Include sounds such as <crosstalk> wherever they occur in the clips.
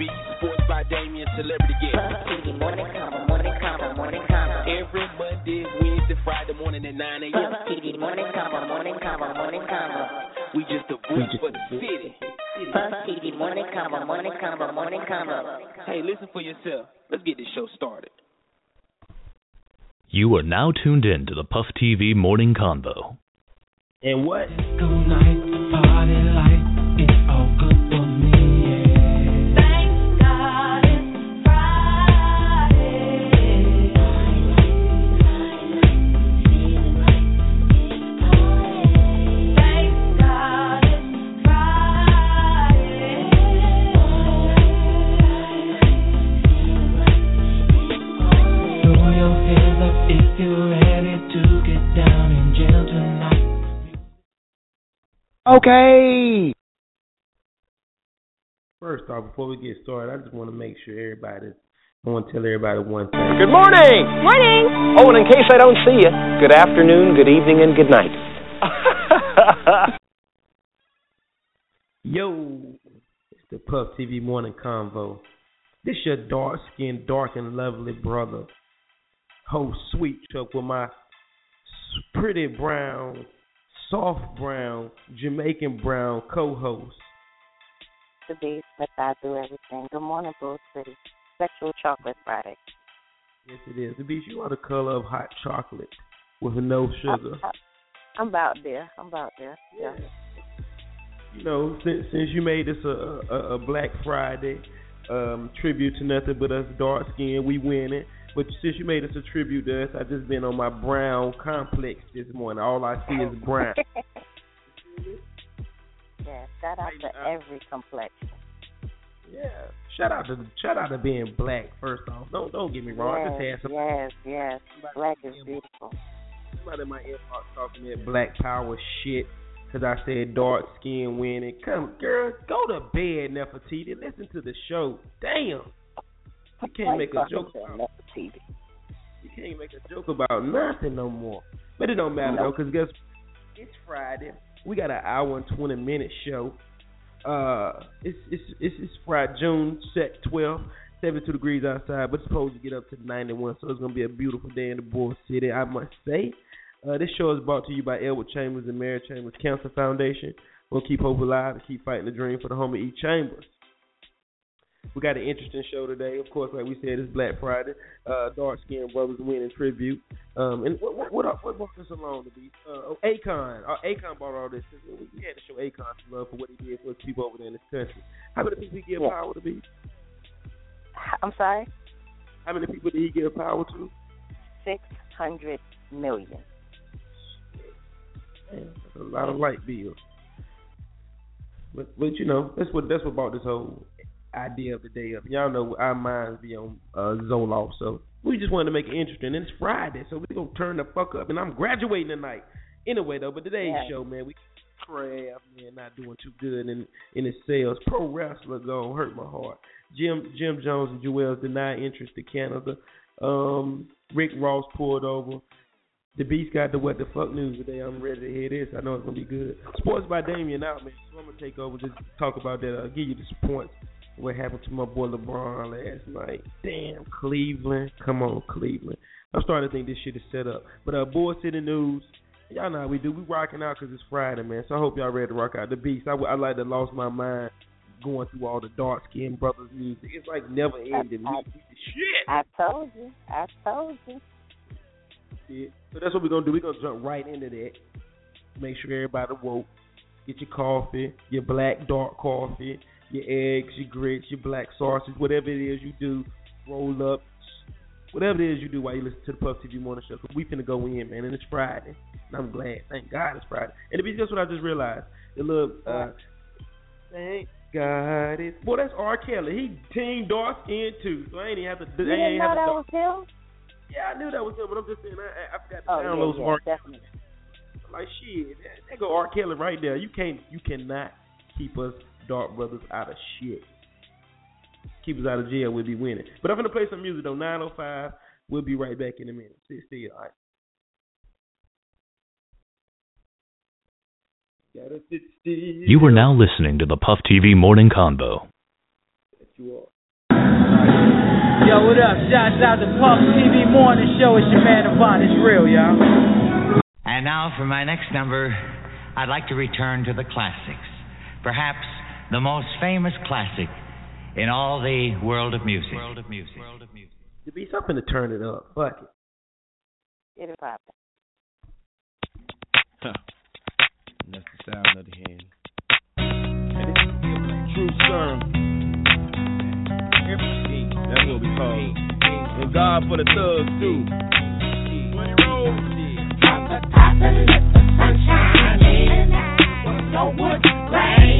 Sweet Beat, Sports by Damien, Celebrity Guest. Puff <laughs> TV morning convo, morning convo, morning convo. Every Monday, Wednesday, Friday morning at 9 a.m. Puff TV morning convo, morning convo, morning convo. We just a voice for the city. Puff TV morning convo, morning convo, morning convo. Hey, listen for yourself. Let's get this show started. You are now tuned in to the Puff TV Morning Convo. And what? Go night, party life, Okay. First off, before we get started, I just want to make sure everybody, I want to tell everybody one thing. Good morning. Morning. Oh, and in case I don't see you, good afternoon, good evening, and good night. <laughs> Yo, it's the Puff TV Morning Convo. This your dark skinned, dark and lovely brother, host Sweet Chuck with my s- pretty brown, soft brown, Jamaican brown co-host. the beast, but I do everything. Good morning, Bull City. Sexual Chocolate Friday. Yes, it is. The beast, you are the color of hot chocolate with no sugar. I, I'm about there. I'm about there. Yeah. you know, since since you made this a a, a Black Friday um, tribute to nothing but us dark skin, we winning. But since you made us a tribute to us, I just been on my brown complex this morning. All I see is brown. <laughs> yeah. Shout out to every complexion. yeah. Shout out to shout out to being black. First off, don't don't get me wrong. I just yes, had some yes, yes. Black is beautiful. somebody in my inbox talking that black power shit because I said dark skin winning. Come, girl, go to bed, Nefertiti. Listen to the show. Damn. You can't make a joke about TV. You can't make a joke about nothing no more. But it don't matter though, because guess it's Friday. We got an hour and twenty minute show. Uh, it's it's it's, it's Friday, June set twelve. 72 degrees outside, but it's supposed to get up to 91, so it's gonna be a beautiful day in the Bull City, I must say. Uh, this show is brought to you by Edward Chambers and Mary Chambers Cancer Foundation. We'll keep hope alive and keep fighting the dream for the home of E. Chambers. We got an interesting show today. Of course, like we said, it's Black Friday. Uh, Dark Skin Brothers winning tribute. Um, and what what what, what brought this along to be? Uh, oh, Akon. Uh, Akon brought all this. We had to show Akon some love for what he did for people over there in this country. How many people he give Yeah. power to be? I'm sorry. How many people did he give power to? Six hundred million. Man, that's a lot of light bills. But but you know that's what that's what brought this whole idea of the day up. Y'all know our minds be on uh, zone off, so we just wanted to make it interesting. And it's Friday, so we gonna turn the fuck up. And I'm graduating tonight. Anyway though, but today's Yeah. show, man, we crap, man, not doing too good in in his sales. Pro wrestler gonna hurt my heart. Jim Jim Jones and Juelz deny interest to Canada. Um, Rick Ross pulled over. The Beast got the what the fuck news today. I'm ready to hear this. I know it's gonna be good. Sports by Damien out, man. So I'm gonna take over. Just talk about that. I'll give you the points. What happened to my boy LeBron last night? Damn, Cleveland. Come on, Cleveland. I'm starting to think this shit is set up. But uh, Bull City News. Y'all know how we do. We rocking out because it's Friday, man. So I hope y'all ready to rock out the Beast. I, I like to lost my mind going through all the dark skinned brothers music. It's like never ending. I- Shit. I told you. I told you. shit. So that's what we're gonna do. We're gonna jump right into that. Make sure everybody woke. Get your coffee, your black dark coffee, your eggs, your grits, your black sausage, whatever it is you do. Roll up, whatever it is you do while you listen to the Puff TV Morning Show. 'cause we finna go in, man, and it's Friday. And I'm glad. Thank God it's Friday. And if guess what I just realized? The little uh, thing God is boy, that's R. Kelly. He team dark skin too, so I ain't even have to. I You ain't didn't know have to that dark- was him? Yeah, I knew that was him, but I'm just saying I, I forgot to Oh, download yeah, some yeah, R. definitely. Like shit, that, that go R. Kelly right there. You can't, you cannot keep us dark brothers out of shit. Keep us out of jail, we'll be winning. But I'm gonna play some music though. 905. We'll be right back in a minute. Sit still, all right. Gotta sit still. You are now listening to the Puff TV Morning Convo. You are. Yo, what up? Shouts out to Puff TV Morning Show. It's your man Avant. It's real, y'all. And now for my next number, I'd like to return to the classics. Perhaps the most famous classic in all the world of music. World of music. To be something to turn it up. Fuck it. Get it poppin'. That's the sound of the hand. True serum. That's what we call it. And God for the thugs too. Money roll. From the top and let the sun shine in. No wood rain,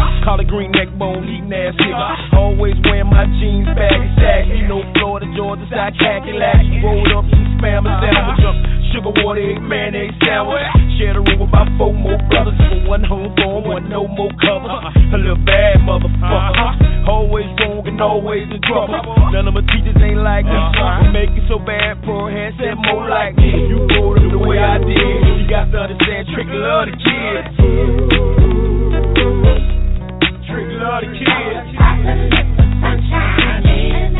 Green neck bone, eating ass nigga. Always wearing my jeans baggy, saggy. No Florida, Georgia, side khaki. Rolled up, eat spam and sandwich up. Sugar water, egg, mayonnaise sandwich. Share the room with my four more brothers. For one home for one, no more cover. A little bad motherfucker. Always wrong and always in trouble. None of my teachers ain't like me. Uh-huh. I make it so bad, pro hand said more like me. You growed up the way I did. You got to understand, trick love the kids. Love the kids. Sunshine in,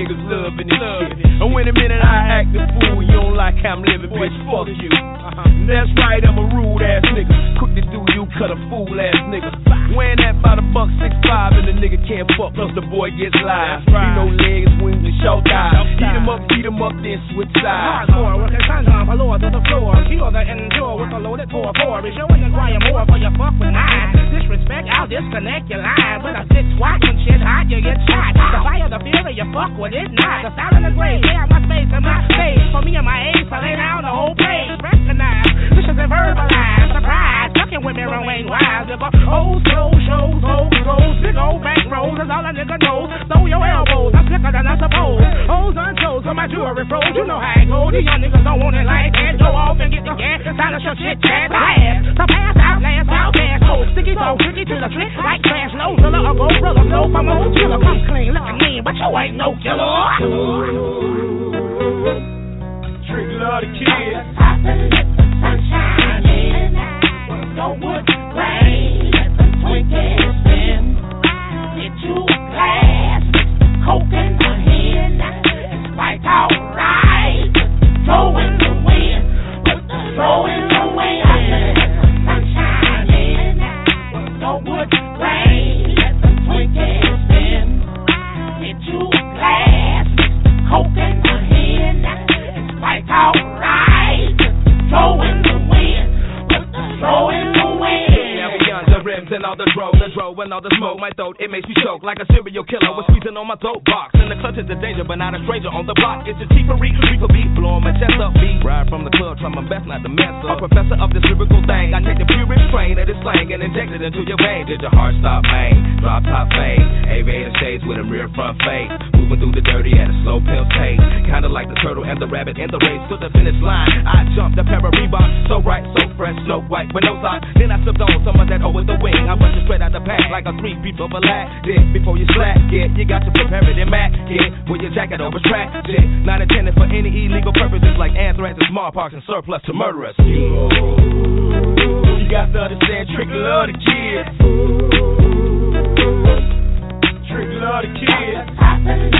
niggas loving shit. And when a minute I act the fool, you don't like how I'm living, bitch. Fuck you. That's right, I'm a rude ass nigga. Quick to do you, cut a fool ass nigga. Wearing that by the buck six five and the nigga can't fuck, plus the boy gets live. He no legs, wings, and short thighs. Heat him up, heat him up, then switch sides. Hardcore with the condom, lower to the floor. Kill the endure with a loaded four four. Be showing the crying more for your fuck with nine. Disrespect, I'll disconnect your line. With a six watt when shit hot, you get shot. The fire, the fury, you fuck with it not. The sound of the grave, yeah, my space and my stage. For me and my ace, I lay down the whole place. Recognize, this is a verbalized surprise. Fucking with me, Wayne Wild. Nigga, old slow shows, old goes, big old bank rolls. That's all a nigga knows. Throw your elbows, I'm slicker than I suppose. Hoes on toes, so my jewelry froze. You know how it goes. These young niggas don't want it like that. Go off and get the gas. Silence your shit, chat. Blast. So pass out, last out, fast. Oh, sticky so tricky to the trick. Like trash, no thriller, a gold thriller. Flow from a old killer. Come clean, looking mean, but you ain't no killer. Trick love the kids. Sunshine in, no wood My throat, it makes me choke like a serial killer with squeezing on my throat box. In the clutch is a danger, but not a stranger on the block. It's a cheapery, regal beat, blowing my chest up, beat. Ride from the club, try my best not to mess up. A professor of this lyrical thing, I take the purest strain of this slang and inject it into your vein. Did your heart stop, man? Drop top fade, aviator shades with a rear front fade. Moving through the dirty at a slow pill pace. Like the turtle and the rabbit in the race to the finish line. I jumped a pair of Reebok, so right, so fresh, snow white with no socks. Then I slipped on some of that over the wing. I busted straight out the pack like a three piece overlap. Then before you slack, yeah, you got to prepare it in Mac, yeah, with your jacket over track, shit. Not intended for any illegal purposes like anthrax and smallpox and surplus to murderers. You got to understand, trick love the kids. Trick love the kids.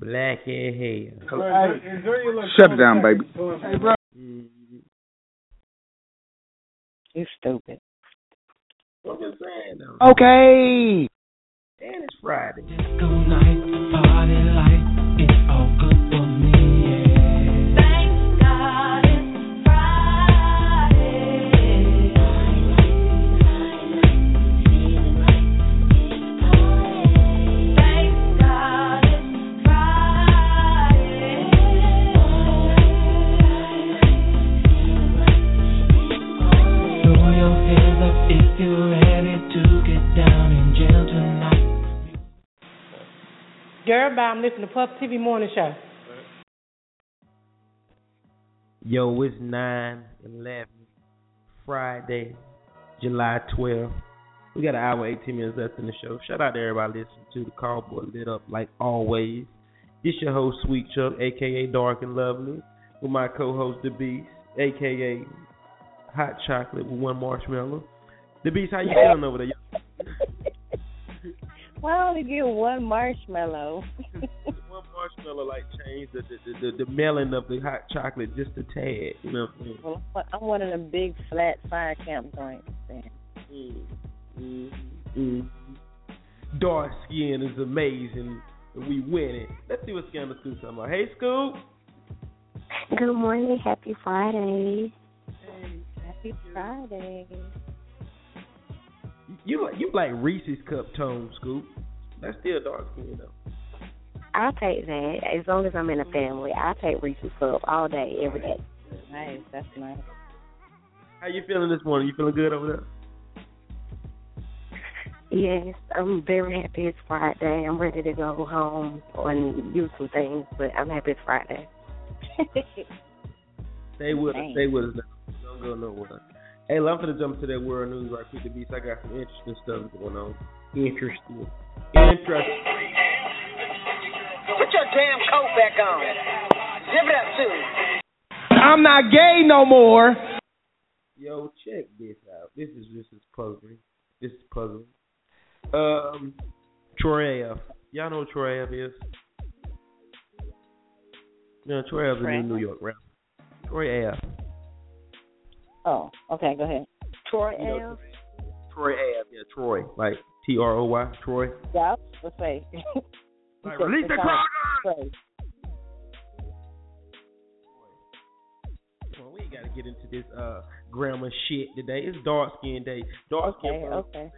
black as hell. Shut it down, baby. Mhm. You stupid. I'm just saying though. Okay. And it's Friday. Disco night, party life, Bye. I'm listening to Puff TV Morning Show. Yo, it's 9 11, Friday, July 12th. We got an hour, 18 minutes left in the show. Shout out to everybody listening to the Callboy Lit Up like always. This your host, Sweet Chuck, aka Dark and Lovely, with my co host, The Beast, aka Hot Chocolate with one marshmallow. The Beast, how you feeling over there? Yo? Why only get one marshmallow? <laughs> one marshmallow like changed the the, the the melon of the hot chocolate just a tad. You know what I'm saying? well, I'm one of them big flat fire camp joints. Then. Mm, mm, mm. Dark skin is amazing. We win it. Let's see what Scandal Scoop talking about. Hey, Scoop. Good morning. Happy Friday. Happy Friday. You like you like Reese's cup tone, Scoop. That's still dark skin though. I'll take that as long as I'm in a family. I'll take Reese's Cup all day, every day. Nice. That's nice. How you feeling this morning? You feeling good over there? Yes, I'm very happy it's Friday. I'm ready to go home and do some things, but I'm happy it's Friday. <laughs> Stay with us. Thanks. Stay with us. Now. Don't go nowhere. Hey, I'm gonna jump to that world news right quick. The beast. I got some interesting stuff going on. Interesting. Interesting. Put your damn coat back on. Zip it up too. I'm not gay no more. Yo, check this out. This is this is puzzling. This is puzzling. Um, Troy Ave. Y'all know who Troy Ave is? No, Troy Ave is a new New York rapper. Troy Ave. Oh, okay. Go ahead. Troy You know, Troy Ave. Yeah, Troy. Like T R O Y. Troy. Yeah, let's say. <laughs> Like, release the crowd. Troy. Well, we ain't got to get into this uh grammar shit today. It's dark skin day. Dark skin. Okay, folks. okay.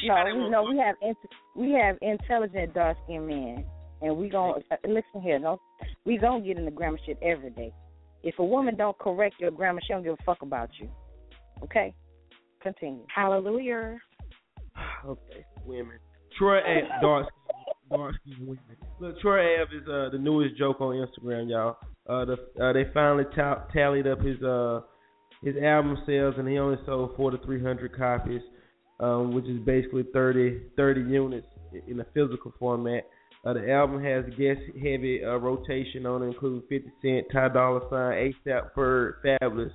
Shit, No, we didn't no, we have int- we have intelligent dark skin men, and we gon' uh, listen here. No, we gonna get into grammar shit every day. If a woman don't correct your grammar, she don't give a fuck about you. Okay, continue. Hallelujah. <sighs> Okay, women. Troy Ave, dark dark women. Look, Troy Ave is uh, the newest joke on Instagram, y'all. Uh, the uh, they finally ta- tallied up his uh his album sales, and he only sold four to three hundred copies, um, which is basically 30, 30 units in a physical format. Uh, the album has guest heavy uh, rotation on it, including 50 Cent, Ty Dolla Sign, ASAP Ferg, Fabolous,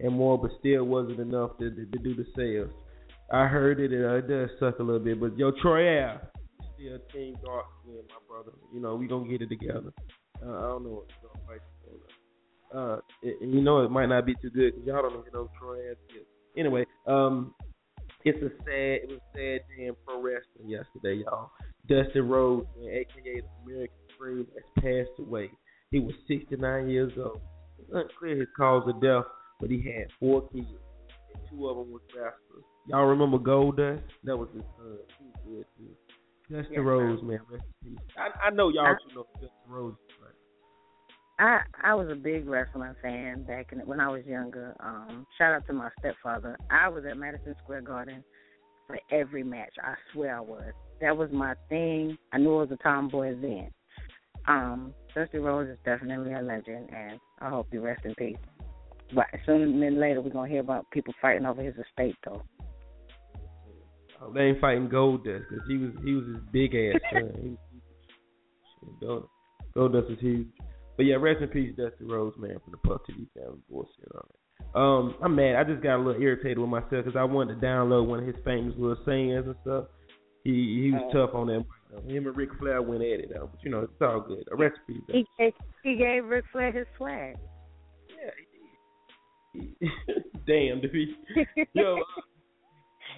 and more, but still wasn't enough to, to, to do the sales. I heard it, uh, it does suck a little bit, but yo, Troy Ave, still Team Dark Skin, my brother. You know, we gonna get it together. Uh, I don't know what gonna fight. Uh, it, and you know it might not be too good because y'all don't even know Troy Ave is. Anyway, um, it's a sad, it was a sad day in pro wrestling yesterday, y'all. Dustin Rhodes, aka the American Dream, has passed away. He was 69 years old. It's unclear his cause of death, but he had four kids, and two of them were wrestlers. Y'all remember Goldust? That was his son. He was good too. Dustin Yes, Rhodes, man, rest in peace. I, I know y'all I- should know Dustin Rhodes, right? I I was a big wrestling fan back in when I was younger. Um, shout out to my stepfather. I was at Madison Square Garden for every match. I swear I was. That was my thing. I knew I was a tomboy then. Um, Dusty Rhodes is definitely a legend, and I hope he rest in peace. But sooner than later, we're gonna hear about people fighting over his estate, though. Oh, they ain't fighting Goldust because he was he was his big ass <laughs> son. he was, Gold, Goldust is huge. But yeah, rest in peace, Dusty Rhodes, man, from the Puff TV family bullshit all that. Um, I'm mad. I just got a little irritated with myself because I wanted to download one of his famous little sayings and stuff. He he was tough on that him and Ric Flair went at it though, but you know it's all good. A recipe. He gave, he gave Ric Flair his swag. Yeah. <laughs> Damn, dude. Yo, uh,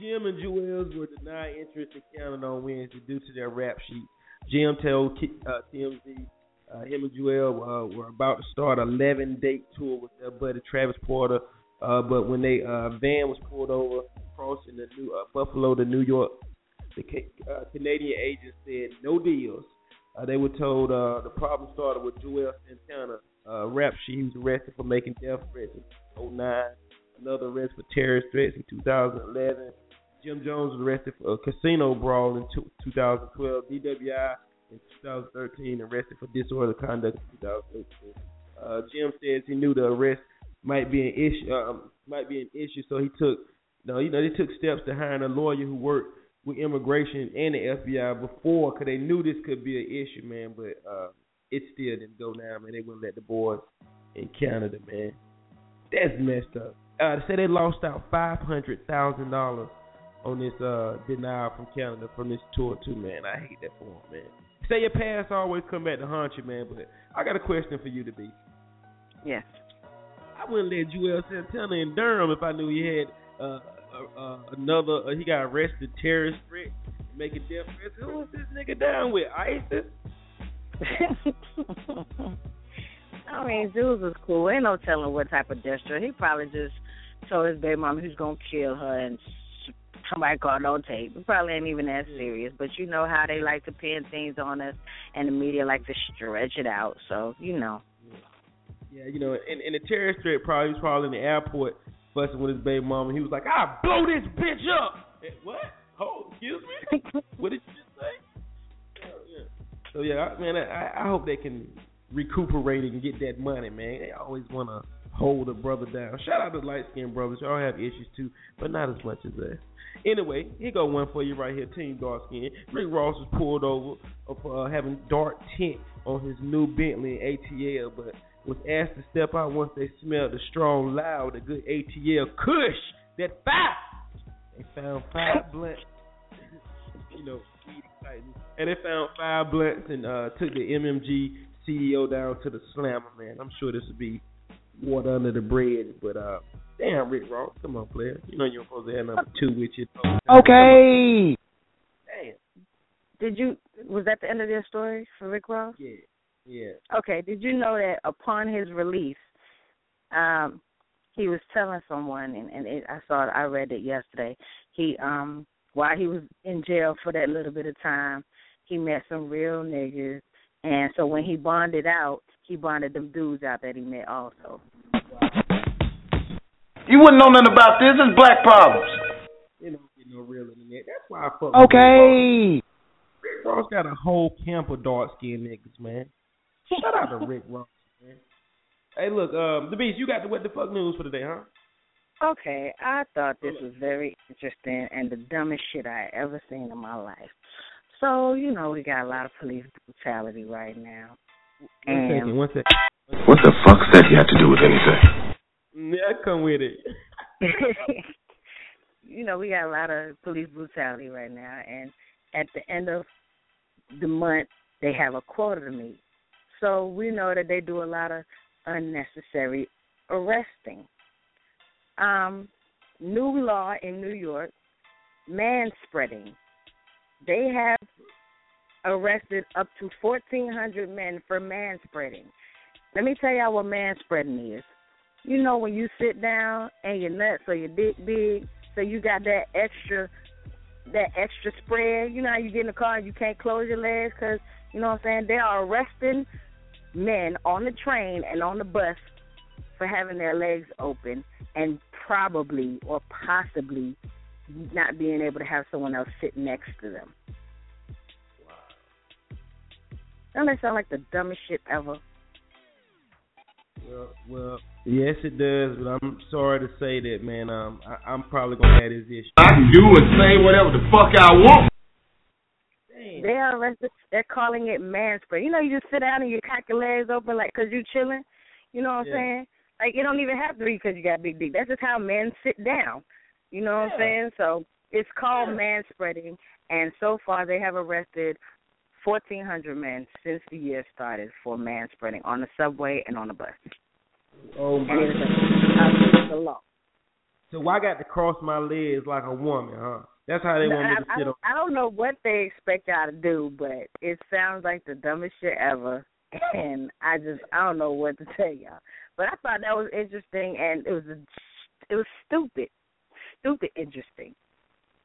Jim and Juelz were denied interest in Canada on Wednesday due to their rap sheet. Jim told uh, TMZ uh, him and Juelz uh, were about to start an 11 date tour with their buddy Travis Porter, uh, but when they uh, van was pulled over crossing the new uh, Buffalo to New York, the ca- uh, Canadian agent said no deals. Uh, they were told uh, the problem started with Juelz Santana. Uh, rap sheet he was arrested for making death threats in 09. Another arrest for terrorist threats in 2011. Jim Jones was arrested for a casino brawl in two, 2012. DWI in 2013, arrested for disorderly conduct in 2013. Uh, Jim says he knew the arrest might be an issue, um, might be an issue, so he took, no, you know, they took steps to hire a lawyer who worked with immigration and the FBI before, because they knew this could be an issue, man. But uh, it still didn't go down, man. They wouldn't let the boys in Canada, man. That's messed up. Uh, they said they lost out five hundred thousand dollars on this uh denial from Canada from this tour too, man. I hate that for them, man. Say your past always come back to haunt you, man. But I got a question for you to be. Yes. I wouldn't let Juelz Santana in Durham if I knew he had uh, uh, uh another. Uh, he got arrested terrorist threat, making death threats. Who was this nigga down with? ISIS? <laughs> I mean, Juelz was cool. Ain't no telling what type of gesture. He probably just told his baby mama he's gonna kill her and somebody called on tape. It probably ain't even that serious. But you know how they like to pin things on us and the media like to stretch it out. So, you know. Yeah, you know, and, and the terrorist threat probably was probably in the airport fussing with his baby mama. He was like, "I'll blow this bitch up." Eh, What? Oh, excuse me. <laughs> what did you just say? Oh, yeah. So yeah, I- man, I, I hope they can recuperate and get that money, man. They always want to hold a brother down. Shout out to light skinned brothers. Y'all have issues too, but not as much as us. Anyway, here go one for you right here, Team Dark Skin. Rick Ross was pulled over for uh, having dark tint on his new Bentley ATL, but was asked to step out once they smelled the strong, loud, the good ATL Kush that fire. They found five <laughs> blunts, you know, and they found five blunts and uh, took the MMG CEO down to the slammer, man. I'm sure this would be water under the bridge, but uh, damn, Rick Ross, come on, player. You know you're supposed to have number two with you. Okay. Damn. Did you was that the end of their story for Rick Ross? Yeah. Yeah. Okay, did you know that upon his release, um, he was telling someone, and, and it, I saw it, I read it yesterday. He, um, while he was in jail for that little bit of time, he met some real niggas, and so when he bonded out, he bonded them dudes out that he met also. You wouldn't know nothing about this. It's black problems. You know, get no real internet. That's why I fuck. Okay. Rick Ross got a whole camp of dark skinned niggas, man. Shout out to Rick Ross, man. Hey, look, um, the beast, you got the what the fuck news for today, huh? Okay, I thought this was very interesting and the dumbest shit I ever seen in my life. So, you know, we got a lot of police brutality right now. One second, And one second. What the fuck's that you have to do with anything? Yeah, come with it. <laughs> you know, we got a lot of police brutality right now and at the end of the month they have a quota to meet. So we know that they do a lot of unnecessary arresting. Um, new law in New York, man spreading. They have arrested up to 1,400 men for man spreading. Let me tell y'all what man spreading is. You know when you sit down and your nuts or your dick big, so you got that extra, that extra spread. You know how you get in the car and you can't close your legs because you know what I'm saying. They are arresting men on the train and on the bus for having their legs open and probably or possibly not being able to have someone else sit next to them. Don't that sound like the dumbest shit ever? Well, well, yes, it does, but I'm sorry to say that, man. Um, I, I'm probably gonna have this issue. I can do and say whatever the fuck I want. They are arrested. They're calling it man spray. You know, you just sit down and you cock your legs open like 'cause you chilling. You know what I'm Yeah. saying? Like it don't even have to be 'cause you got big dick. That's just how men sit down. You know what I'm saying? So it's called man spreading, and so far they have arrested 1,400 men since the year started for man spreading on the subway and on the bus. Oh And my. it is a, it's a law. So I got to cross my legs like a woman, huh? That's how they No, want me I, to I, sit on. don't, I don't know what they expect y'all to do, but it sounds like the dumbest shit ever. And I just I don't know what to <laughs> tell y'all. But I thought that was interesting, and it was a, it was stupid, stupid interesting.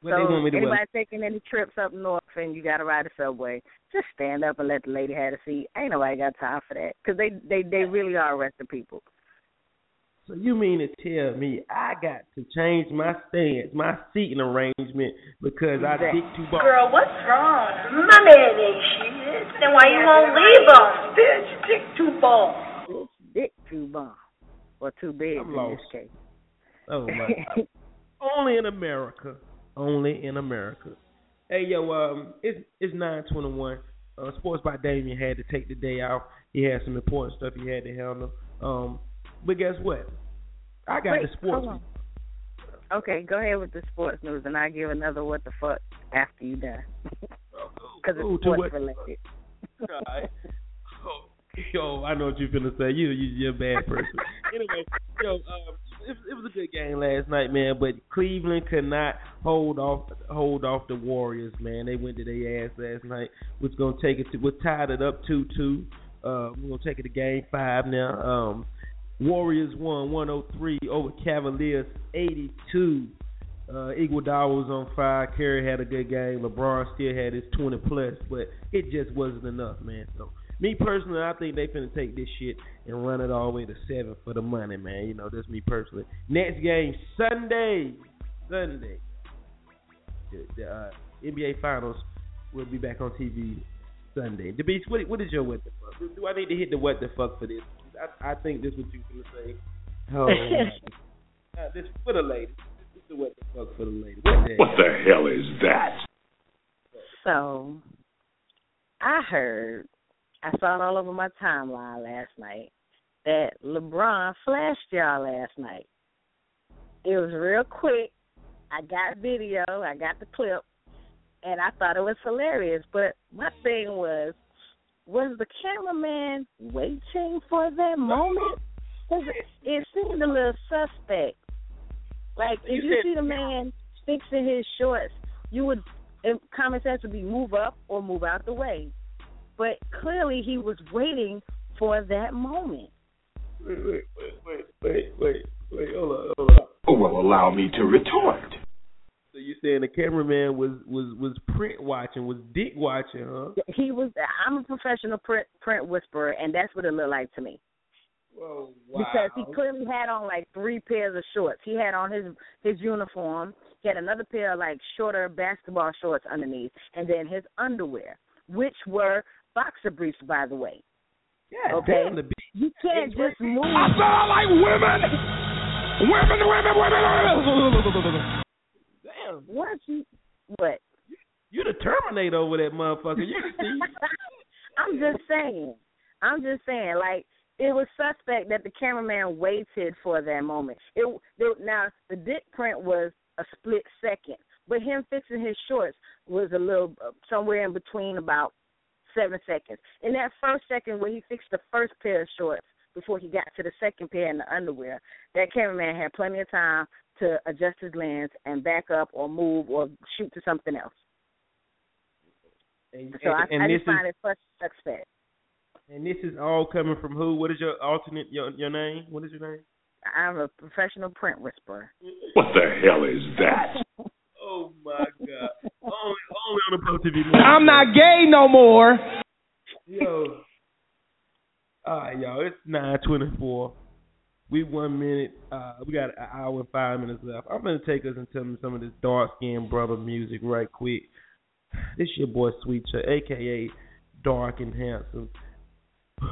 What so they want me to anybody taking any trips up north and you got to ride the subway, just stand up and let the lady have a seat. Ain't nobody got time for that because they they they really are arresting people. So you mean to tell me I got to change my stance, my seating arrangement because I dick too far? Girl, what's wrong? My man ain't shit. Then why you won't leave him? Bitch, dick too ball. Bitch, dick too bomb or too big I'm in lost. this case. Oh my! <laughs> Only in America. Only in America. Hey yo, um, it's it's nine twenty one. Uh, Sports by Damien had to take the day off. He had some important stuff he had to handle. Um, but guess what? I got Wait, the sports. Okay, go ahead with the sports news, and I'll give another what the fuck after you done. Because Ooh, it's to sports related. Oh, yo, I know what you're gonna say. You, you you're a bad person. <laughs> anyway, yo, um, it, it was a good game last night, man. But Cleveland could not hold off hold off the Warriors, man. They went to their ass last night. We're gonna take it to. We're tied it up two two. Uh, we're gonna take it to game five now. Um, Warriors won 103 over Cavaliers 82. Uh, Iguodala was on fire. Curry had a good game. LeBron still had his 20 plus, but it just wasn't enough, man. So, me personally, I think they finna take this shit and run it all the way to seven for the money, man. You know, that's me personally. Next game Sunday, Sunday. The, the uh, NBA Finals will be back on TV Sunday. The Beast, what, what is your what the fuck? Do, do I need to hit the what the fuck for this? I, I think this is what you're gonna say. Oh, <laughs> uh, this for the lady. This is what the fuck for the lady. What the, What the hell is that? So, I heard, I saw it all over my timeline last night that LeBron flashed y'all last night. It was real quick. I got video, I got the clip, and I thought it was hilarious. But my thing was, was the cameraman waiting for that moment? 'Cause it, it seemed a little suspect. Like if you see the man fixing his shorts, you would common sense would be move up or move out the way. But clearly he was waiting for that moment. Wait, wait, wait, wait, wait, wait, hold on, hold on. Oh, well, allow me to retort. So you saying the cameraman was was was print watching, was dick watching, huh? He was. I'm a professional print print whisperer, and that's what it looked like to me. Whoa, Because he clearly had on like three pairs of shorts. He had on his his uniform. He had another pair of like shorter basketball shorts underneath, and then his underwear, which were boxer briefs, by the way. Yeah, okay. damn. You can't just move. I said I like women. Women, women, women. women. Damn, What you what? you the Terminator over that motherfucker. You see? <laughs> I'm just saying. I'm just saying. Like it was suspect that the cameraman waited for that moment. It, it now the dick print was a split second, but him fixing his shorts was a little uh, somewhere in between about seven seconds. In that first second where he fixed the first pair of shorts before he got to the second pair in the underwear, that cameraman had plenty of time to adjust his lens and back up or move or shoot to something else. And, So I, and I this just find is it first suspect. and this is all coming from who? What is your alternate your your name? What is your name? I'm a professional print whisperer. What the hell is that? <laughs> Oh my god! Only only on the Pro TV. Morning I'm not gay no more. Yo. All right, y'all. It's nine twenty-four. We one minute. Uh, we got an hour and five minutes left. I'm gonna take us into some of this dark skinned brother music right quick. This your boy Sweet Chuck, aka Dark and Handsome,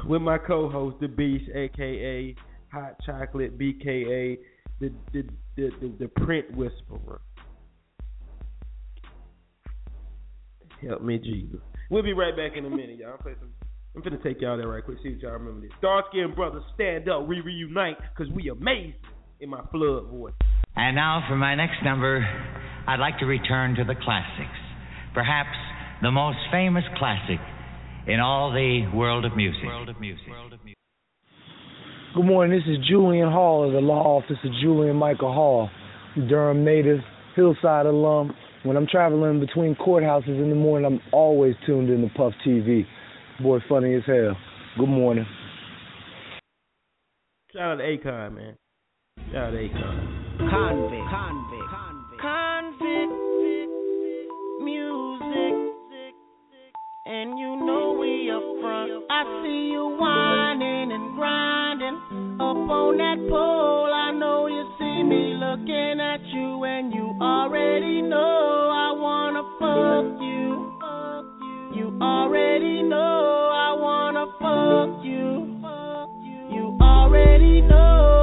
with my co-host The Beast, aka Hot Chocolate, BKA the the the the, the Print Whisperer. Help me, Jesus. We'll be right back in a minute, y'all. Play some. I'm finna take y'all there right quick. See what y'all remember this. Dark skinned brothers, stand up. We reunite because we amazing in my flood voice. And now for my next number, I'd like to return to the classics. Perhaps the most famous classic in all the world of music. Good morning. This is Julian Hall of the law office of Julian Michael Hall, Durham native, Hillside alum. When I'm traveling between courthouses in the morning, I'm always tuned in to Puff TV. Boy, funny as hell. Good morning. Shout out to Akon, man. Shout out to Akon. Convict. Convict. Convict. Convict. Music. And you know we up front. I see you whining and grinding up on that pole. I know you see me looking at you, and you already know I wanna fuck you. You already know I wanna fuck you. You already know,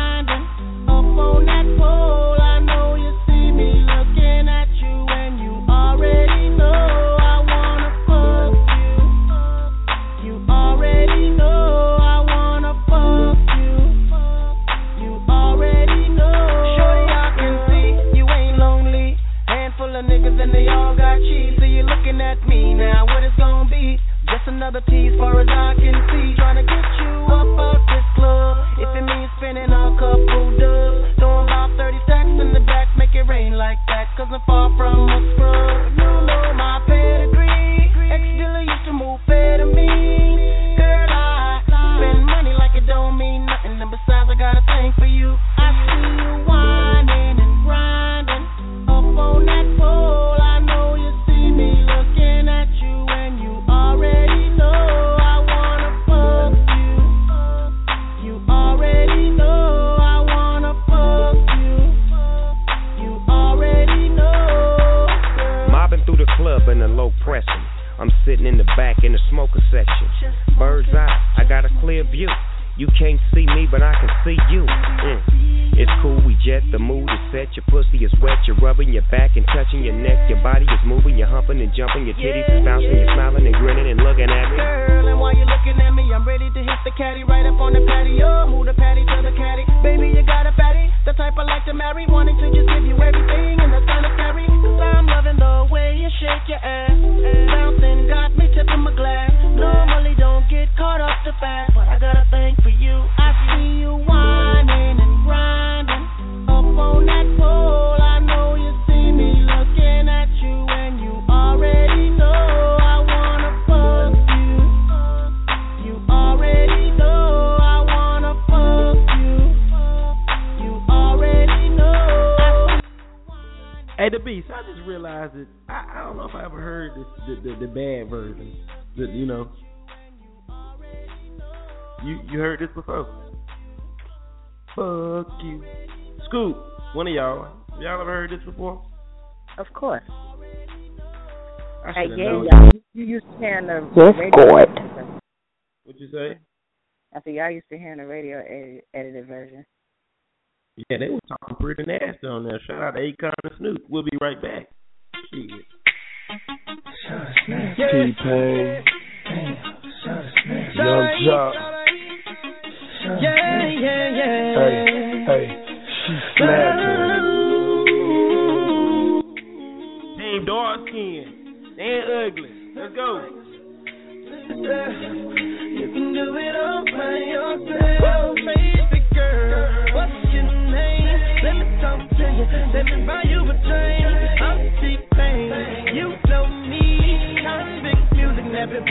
got cheese. So you're looking at me now? What it's gonna be? Just another tease, far as I can see. Trying to get you up out this club. If it means spending a couple dubs, throwing about 30 stacks in the back, make it rain like that. Cause I'm far from a scrub. To to just give you everything you know, you you heard this before? Fuck you, Scoop. One of y'all. Y'all ever heard this before? Of course. I Hey, yeah, known. y'all. You used to hear in the radio. What'd you say? I said y'all used to hear in the radio edi- edited version. Yeah, they were talking pretty nasty on there. Shout out to Akon and Snoop. We'll be right back. Shit. T-Pain, Yung Joc. Yeah, yeah, yeah. Hey, hey, she snapping. Team dark skin and ugly. Let's go. You can do it all by yourself, baby girl. What's your name? Let me talk to you. Let me buy you Convict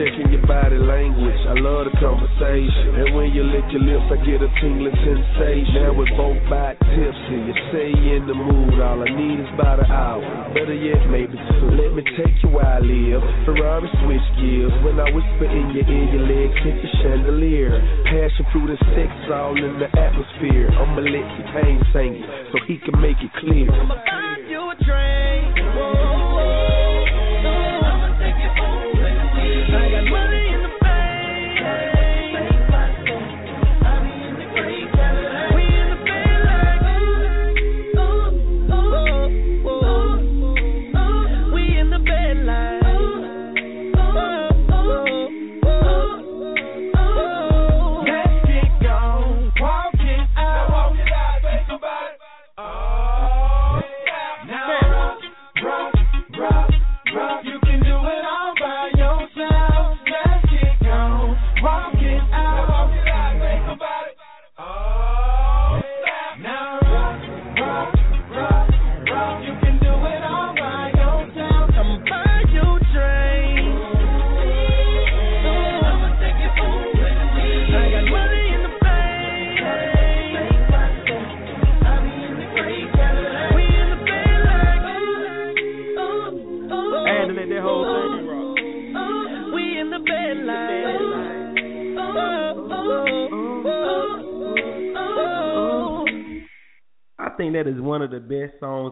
checking your body language. I love the conversation. And when you lick your lips, I get a tingling sensation. Now we're both back tipsy. You say in the mood. All I need is about an hour. Better yet, maybe two. Let me take you where I live. Ferrari switch gears. When I whisper in your ear, your legs hit the chandelier. Passion fruit and sex all in the atmosphere. I'ma let you pain sing it so he can make it clear. I'ma buy you a drink.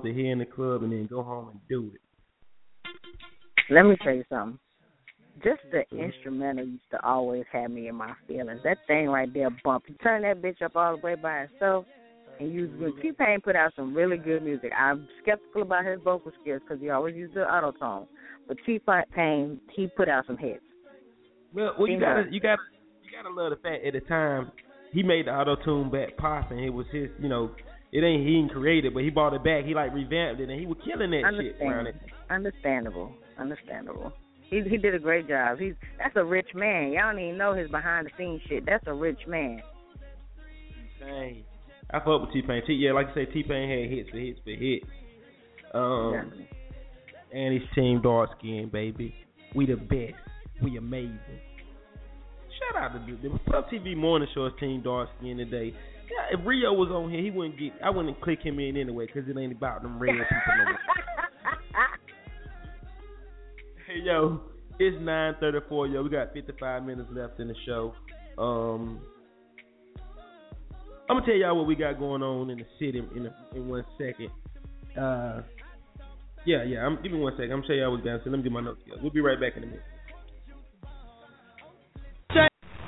Songs to hear in the club and then go home and do it. Let me tell you something. Just the instrumental used to always have me in my feelings. That thing right there, bump. You turn that bitch up all the way by itself, and you T Pain put out some really good music. I'm skeptical about his vocal skills because he always used the auto tune, but T Pain he put out some hits. Well, well, you gotta, you gotta, you gotta love the fact at the time he made the auto tune back popping. It was his, you know, it ain't he didn't create it, but he bought it back. He like revamped it, and he was killing that shit around it. Understandable, understandable. He he did a great job. He's that's a rich man. Y'all don't even know his behind the scenes shit. That's a rich man. Dang. I fuck with T Pain. T yeah, like you say, T Pain had hits for hits for hits. Um, and his team dark skin, baby. We the best. We amazing. Shout out to the, the Puff TV morning show team dark skin today. Yeah, if Rio was on here, he wouldn't get. I wouldn't click him in anyway because it ain't about them red people no more. <laughs> Hey yo, it's nine thirty four. Yo, we got fifty five minutes left in the show. Um, I'm gonna tell y'all what we got going on in the city in a, in one second. Uh, yeah, yeah. I'm give me one second. I'm gonna tell y'all what we got. So let me get my notes together. We'll be right back in a minute.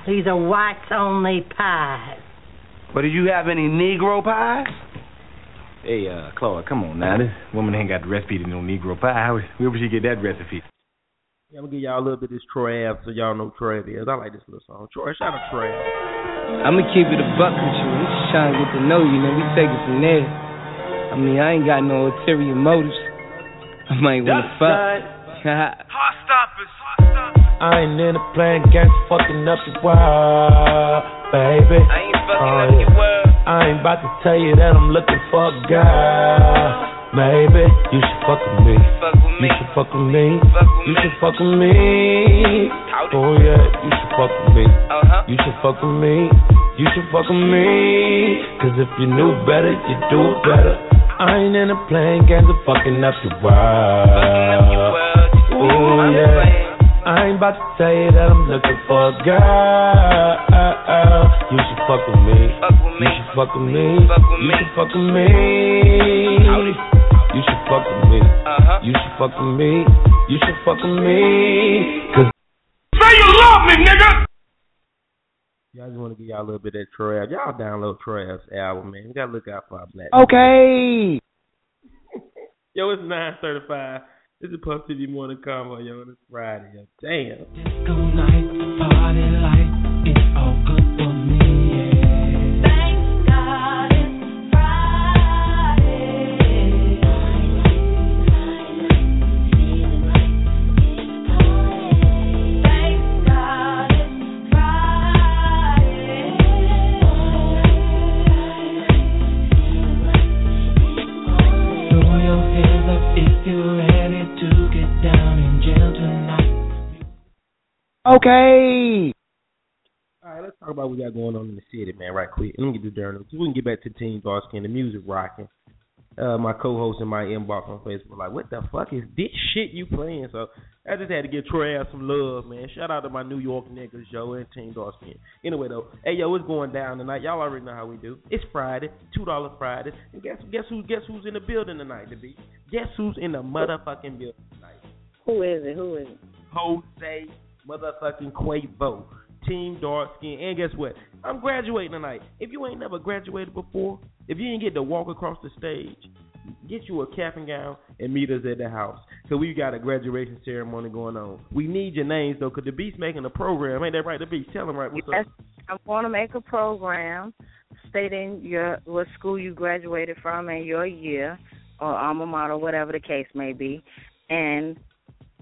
These are whites only pies. But do you have any Negro pies? Hey, uh, Claude, come on now. This woman ain't got the recipe to no Negro pie. How, where would she get that recipe? Yeah, I'm gonna give y'all a little bit of this Trav so y'all know Trav is. I like this little song. Troy, shout out Trav. I'ma keep it a buck with you. I'm just trying to get to know you, man. We take it from there. I mean, I ain't got no ulterior motives. I might wanna fuck. <laughs> I ain't in the playing games, fucking up your world, baby. I ain't fucking up your world. I ain't about to tell you that I'm looking for a girl, baby. You should fuck with me. You should fuck with me. You should fuck with me. Oh yeah, you should fuck with me. You should fuck with me. You should fuck with me. Cause if you knew better, you'd do it better. I ain't in the playing games of fucking up your world. Oh yeah. I ain't about to tell you that I'm looking for a girl. You should fuck with me. You should fuck with me. You should fuck with me. You should fuck with me. You should fuck with me. You should fuck with me. Cause Say you love me, nigga! Y'all just want to give y'all a little bit of that Trav. Y'all download Trav's album, man. We gotta look out for our black. Okay. <laughs> Yo, it's nine thirty This is Puff TV Morning Convo, yo. It's Friday. Yo. Damn. Disco night, party Okay. All right, let's talk about what we got going on in the city, man, right quick. Let me get the journal. So we can get back to Team Dark Skin, the music rocking. Uh, my co-host in my inbox on Facebook like, what the fuck is this shit you playing? So I just had to give Troy Ave some love, man. Shout out to my New York niggas, Joe and Team Dark Skin. Anyway, though, hey, yo, it's going down tonight. Y'all already know how we do. It's Friday, two dollar Friday, and guess guess who guess who's in the building tonight, to be? Guess who's in the motherfucking building tonight? Who is it? Who is it? Jose motherfucking Cuervo. Team Dark Skin. And guess what? I'm graduating tonight. If you ain't never graduated before, if you ain't get to walk across the stage, get you a cap and gown and meet us at the house. Cause we got a graduation ceremony going on. We need your names though, cause the Beast making a program. Ain't that right? The Beast, tell them right. What's Yes, up? I'm going to make a program stating your what school you graduated from and your year or alma mater, whatever the case may be. And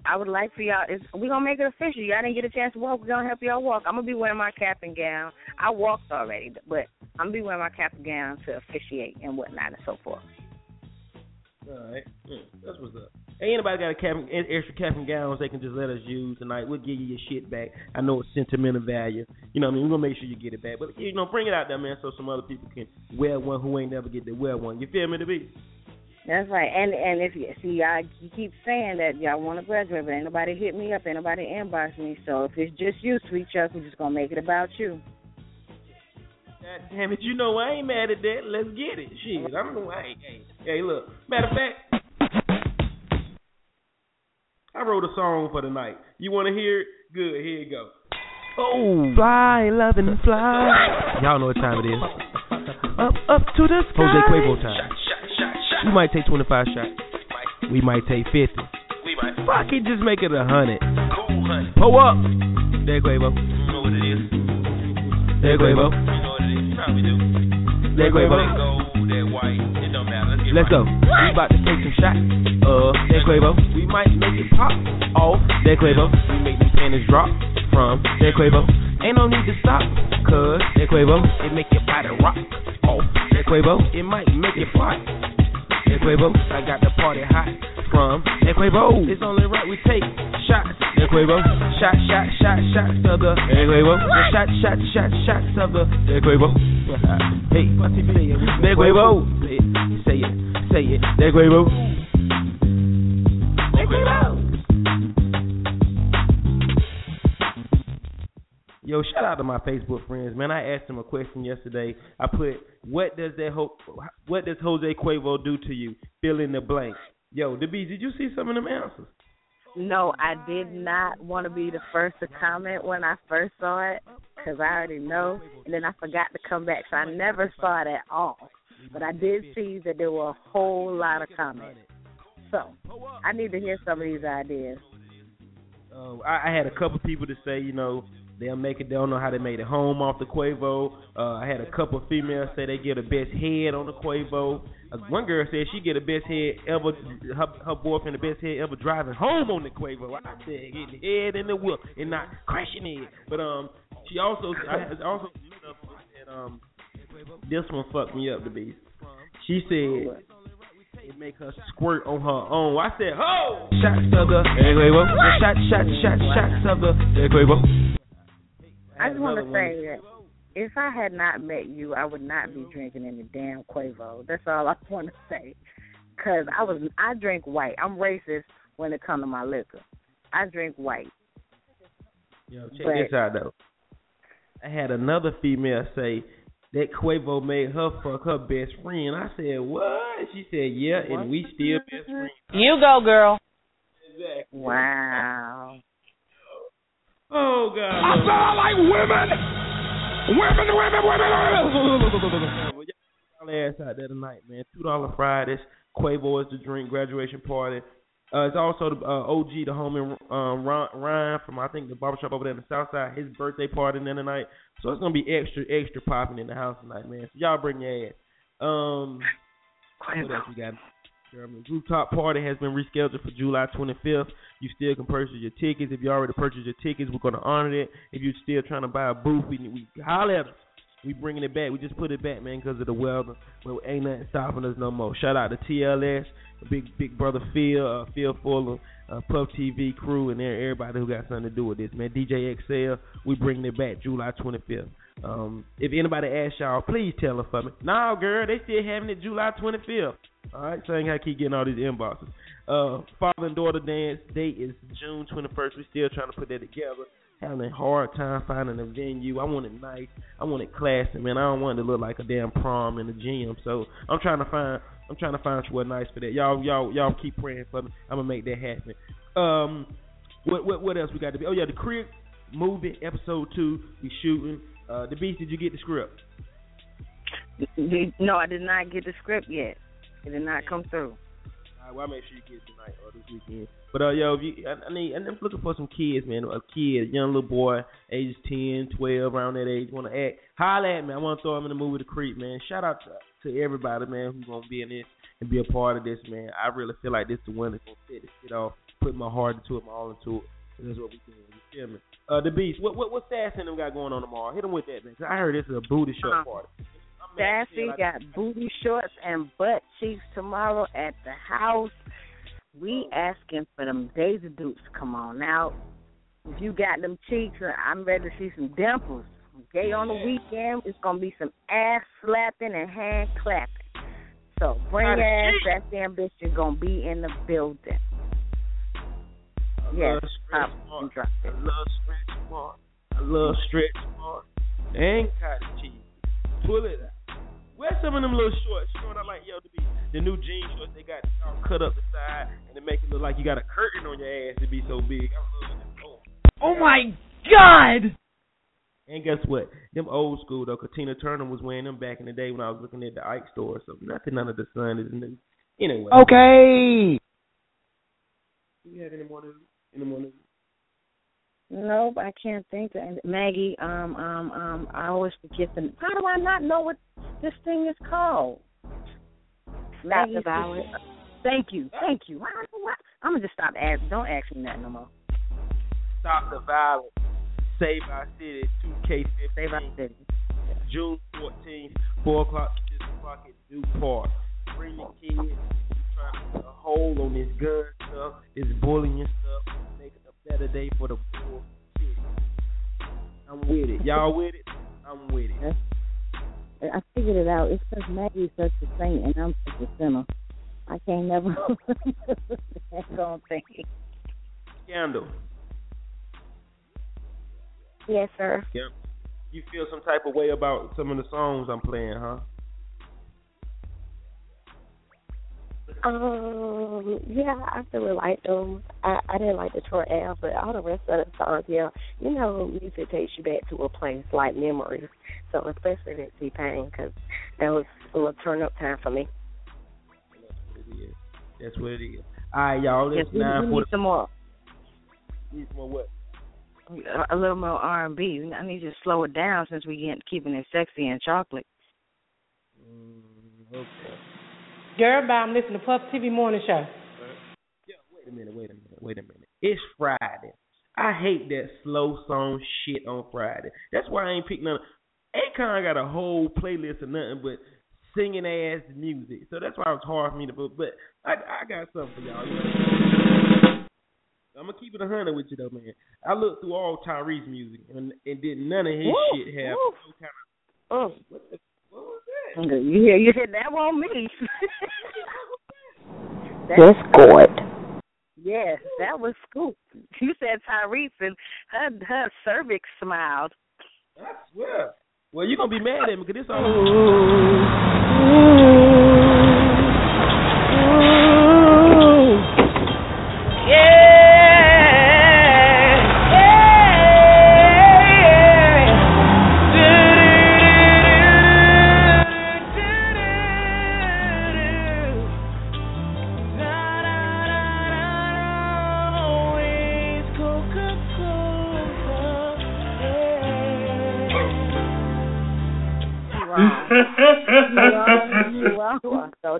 I would like for y'all. Is we gonna make it official? Y'all didn't get a chance to walk. We're gonna help y'all walk. I'm gonna be wearing my cap and gown. I walked already, but I'm gonna be wearing my cap and gown to officiate and whatnot and so forth. All right, that's what's up. Ain't anybody got a cap, and- extra cap and gowns they can just let us use tonight? We'll give you your shit back. I know it's sentimental value. You know what I mean? We're gonna make sure you get it back. But you know, bring it out there, man, so some other people can wear one who ain't never get to wear one. You feel me, to be? That's right. And and if you see, y'all keep saying that y'all want to graduate, but ain't nobody hit me up, ain't nobody inbox me. So if it's just you, sweet Chuck, we're just gonna make it about you. God damn it, you know I ain't mad at that. Let's get it. Shit, I'm no I ain't. Hey, hey, look. Matter of fact, I wrote a song for tonight. You want to hear it? Good. Here you go. Oh, fly, loving and fly. <laughs> Y'all know what time it is. Up, up to the sky. Jose Cuervo time. We might take 25 shots. We might take 50. We might. Fuck it, just make it a hundred. Cool, honey. Pull up. There, Cuervo. You know what it is. There, Cuervo. You know what it is. You we do. There, Cuervo. That gold, that white. It don't matter. Let's get Let's go. right. We about to take some shots. Uh, there, Cuervo. We might make it pop off. There, Cuervo. We make these panties drop from there, Cuervo. Ain't no need to stop, cause there, Cuervo. It make your body rock off. There, Cuervo. It might make it fly. Cuervo. I got the party hot from there, Cuervo. It's only right we take shots. There, Cuervo. Shot, shot, shot, shots of the there, Cuervo. Shot, shot, shot, shots of the there, Cuervo. Hey. There, Cuervo. Say it, say it. There, Cuervo. There, Cuervo. Yo, shout out to my Facebook friends, man. I asked them a question yesterday. I put, "What does that ho- What does Jose Cuervo do to you?" Fill in the blank. Yo, the did you see some of them answers? No, I did not want to be the first to comment when I first saw it because I already know, and then I forgot to come back, so I never saw it at all. But I did see that there were a whole lot of comments. So I need to hear some of these ideas. Uh, I, I had a couple people to say, you know, they'll make it. They don't know how they made it home off the Cuervo. Uh, I had a couple females say they get the best head on the Cuervo. Uh, one girl said she get the best head ever. Her, her boyfriend the best head ever driving home on the Cuervo. I said getting head in the whip and not crashing it. But um, she also I had- also said um, this one fucked me up the beast. She said. It make her squirt on her own. I said, "Ho!" Shots of the hey, Cuervo. Shot, shot, shot, shots of the hey, Cuervo. I just want to another say that if I had not met you, I would not be drinking any damn Cuervo. That's all I <laughs> want to say. Cause I was I drink white. I'm racist when it comes to my liquor. I drink white. Yo, check But- this out though. I had another female say that Cuervo made her fuck her best friend. I said, "What?" She said, "Yeah, and we still best friends." You go, girl. Exactly. Wow. Oh God. I said I like women. Women, women, women, women. Y'all ass out there tonight, man. Two dollar Fridays. Cuervo is the drink graduation party. Uh, it's also the uh, OG, the homie um, Ron- Ryan from I think the barbershop over there in the South Side. His birthday party then tonight, so it's gonna be extra, extra popping in the house tonight, man. So y'all bring your ass. Um, what else we got? The rooftop party has been rescheduled for July 25th. You still can purchase your tickets. If you already purchased your tickets, we're gonna honor it. If you're still trying to buy a booth, we we holler at us. We bringing it back. We just put it back, man, because of the weather. But ain't nothing stopping us no more. Shout out to TLS. big big brother Phil, uh, Phil Fuller, uh, Puff TV crew, and everybody who got something to do with this, man. DJ XL, we bringing it back July 25th. Um, if anybody asks y'all, please tell them for me. No, girl, they still having it July 25th. All right, so I ain't gotta keep getting all these inboxes. Uh, father and daughter dance date is June 21st. We still trying to put that together. Having a hard time finding a venue. I want it nice. I want it classy, man. I don't want it to look like a damn prom in a gym. So I'm trying to find. I'm trying to find somewhere nice for that. Y'all, y'all, y'all keep praying for me. I'm gonna make that happen. Um, what, what, what else we got to be? Oh yeah, the Crib movie episode two. We shooting. Uh, the Beast, did you get the script? No, I did not get the script yet. It did not come through. All right, well, I'll make sure you get it tonight or this weekend. But uh, yo, if you, I, I need, I'm looking for some kids, man. A kid, a young little boy, ages 10, 12, around that age, want to act. Holla at me. I want to throw him in the movie The Creep, man. Shout out to, to everybody, man, who's gonna be in this and be a part of this, man. I really feel like this is the one that's gonna set this shit off, put my heart into it, my all into it. And that's what we doing. Uh, the Beast. What what what Sass and them got going on tomorrow? Hit them with that, man. I heard this is a booty short Uh-huh. party. Sassy got booty shorts and butt cheeks tomorrow at the house. We asking for them Daisy Dukes. Come on now. If you got them cheeks, uh, I'm ready to see some dimples. Gay on the weekend, it's gonna be some ass slapping and hand clapping. So bring your ass. That's the ambition. Gonna be in the building. I Yes, love stretch up mark. and drop I love stretch mark. I love stretch mark. And cotton cheese. Pull it out. Wear some of them little shorts. You know what I like? Yo, to be the new jean shorts. They got all cut up the side and they make it look like you got a curtain on your ass to be so big. I love. Oh. Oh my God! And guess what? Them old school though, Tina Turner was wearing them back in the day when I was looking at the Ike store. So nothing under the sun is new. Anyway. Okay. Do you have any more news? Any more news? Nope, I can't think of any. Maggie. Um, um, um. I always forget the. How do I not know what this thing is called? Stop the violence. Thank you, thank you. Why, why? I'm gonna just stop asking. Don't ask me that no more. Stop the violence. Save our city. 2K15. Save our city. June 14th, 4 o'clock to 6 o'clock at Duke Park. Bring your kids. Trying to put a on this gun stuff, this bullying stuff, make it a better day for the poor kids. I'm with it. Y'all with it? I'm with it. I figured it out. It's because Maggie's such a saint and I'm such a sinner. I can't never. <laughs> That's the only thing. Scandal. Yes, sir. Yeah. You feel some type of way about some of the songs I'm playing, huh? Um, yeah, I really liked them. I, I didn't like the Troy Ave, but all the rest of the songs, yeah. You know, music takes you back to a place like memories. So especially that T Pain, because that was a little turn up time for me. That's what it is. All right, y'all. Yes, It's we, we nine need some more. Need some more what? A little more R and B. I need you to slow it down since we get keeping it sexy and chocolate. Mm, okay. Girl, bye. I'm listening to Puff TV Morning Show. Wait a minute. Wait a minute. Wait a minute. It's Friday. I hate that slow song shit on Friday. That's why I ain't picked none. Akon got a whole playlist of nothing but singing ass music. So that's why it was hard for me to put. But I, I got something for y'all. You know? I'm gonna keep it a hundred with you though, man. I looked through all Tyrese music and, and did none of his Woo, shit have woo. no kind of. Oh. What, the, what was that? You hear you hit that one me. <laughs> That's good. Yes, that was scoop. You said Tyrese and her her cervix smiled. I swear. Well, you're gonna be mad at me because it's all.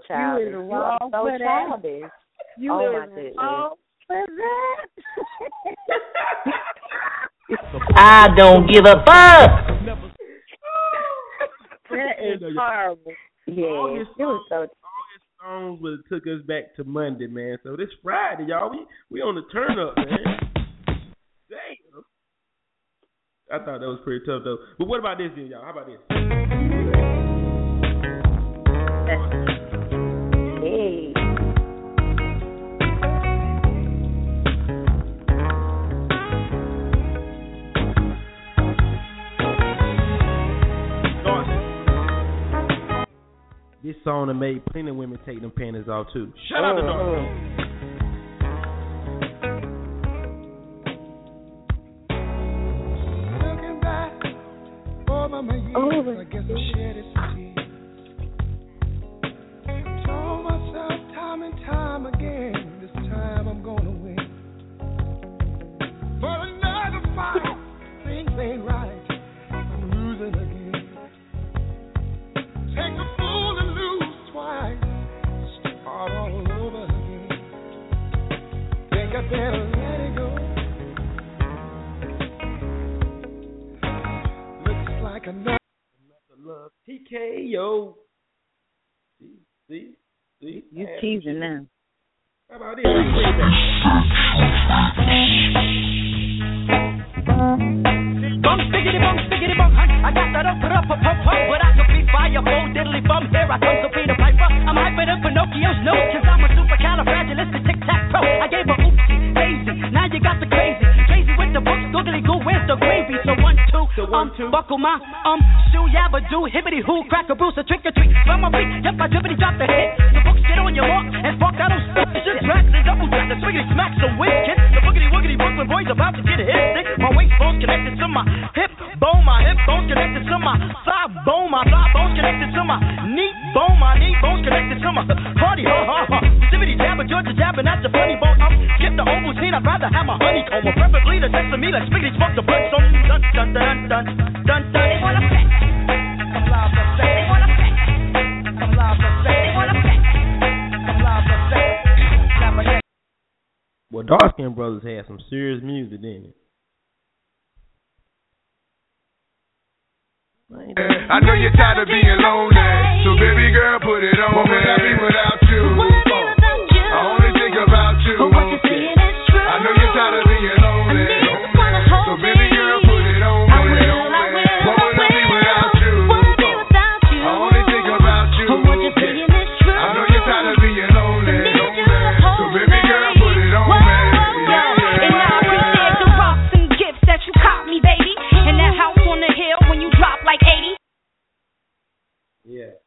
So childish. You You are so for that. childish. You oh is my goodness. wrong for that. <laughs> I don't give a fuck. <laughs> that is horrible. Yeah, it was so. All these songs would have took us back to Monday, man. So this Friday, y'all, we we on the turn up, man. Damn. I thought that was pretty tough though. But what about this then, y'all? How about this? <laughs> Hey. This song that made plenty of women take them panties off too. Shout out to Dark. Uh-huh. Looking back over TKO. See, see, see. You teasing now. How about this? Bum stickity bum stickity bum. I got that up put up up up up. But I could be fireball diddly bum. Here I come to Peter Piper. I'm hyper than Pinocchio's nose. Cause I'm a supercalifragilistic tic tac pro. I gave a oopsie um, buckle my um shoe. Yabba do. Hibbity hoo. Crack a bruise. A trick or treat. From my feet. Yep, I drippity drop the hit. The books get on your mark. And fuck that stop. Just track the double track. The swiggity smack some whiz kid. The boogity woogity Brooklyn boys about to get hit. Sick. My waist bone's connected to my hip bone. My hip bone's connected to my thigh bone. My thigh bone's connected to my knee bone. My knee bone's connected to my <laughs> party. Ha ha ha. Zippity jabber, Georgia jabbing at the funny bone. I'm skip the oval scene. I'd rather have my honeycomb. Or preferably the sesame like spiggity fuck the blood. So dun dun dun dun dun dun. They wanna sex. I'm live for sex. They wanna sex. I'm live for. They wanna sex. I'm live for sex. Clap my neck. Well, Dark Skin Brothers had some serious music, didn't it? I know you're tired of being lonely, so baby girl, put it on What would I be without you? I only think about you. I know you're tired of being lonely, so baby girl, put it on me. What would I be without you? I only think about you. I know you're tired of being lonely, so baby girl, put it on me. And I appreciate the rocks and gifts that you caught me, baby. And that house on the hill when you drop like 80. Yeah.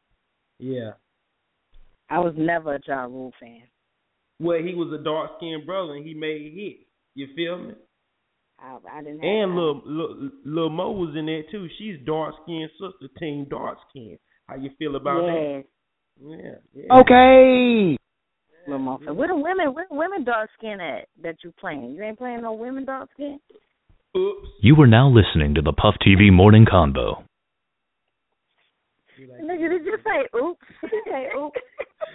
Yeah. I was never a Ja Rule fan. Well, he was a dark skinned brother and he made hits. You feel me? I, I didn't have And Lil, Lil, Lil Mo was in there too. She's dark skinned sister, team dark skin. How you feel about Yes. that? Yeah. yeah. Okay. Lil Mo said, Where the women where the women dark skin at that you playing? You ain't playing no women dark skin? Oops. You are now listening to the Puff TV Morning Convo. Nigga, did you say oops? <laughs> Did you say oops?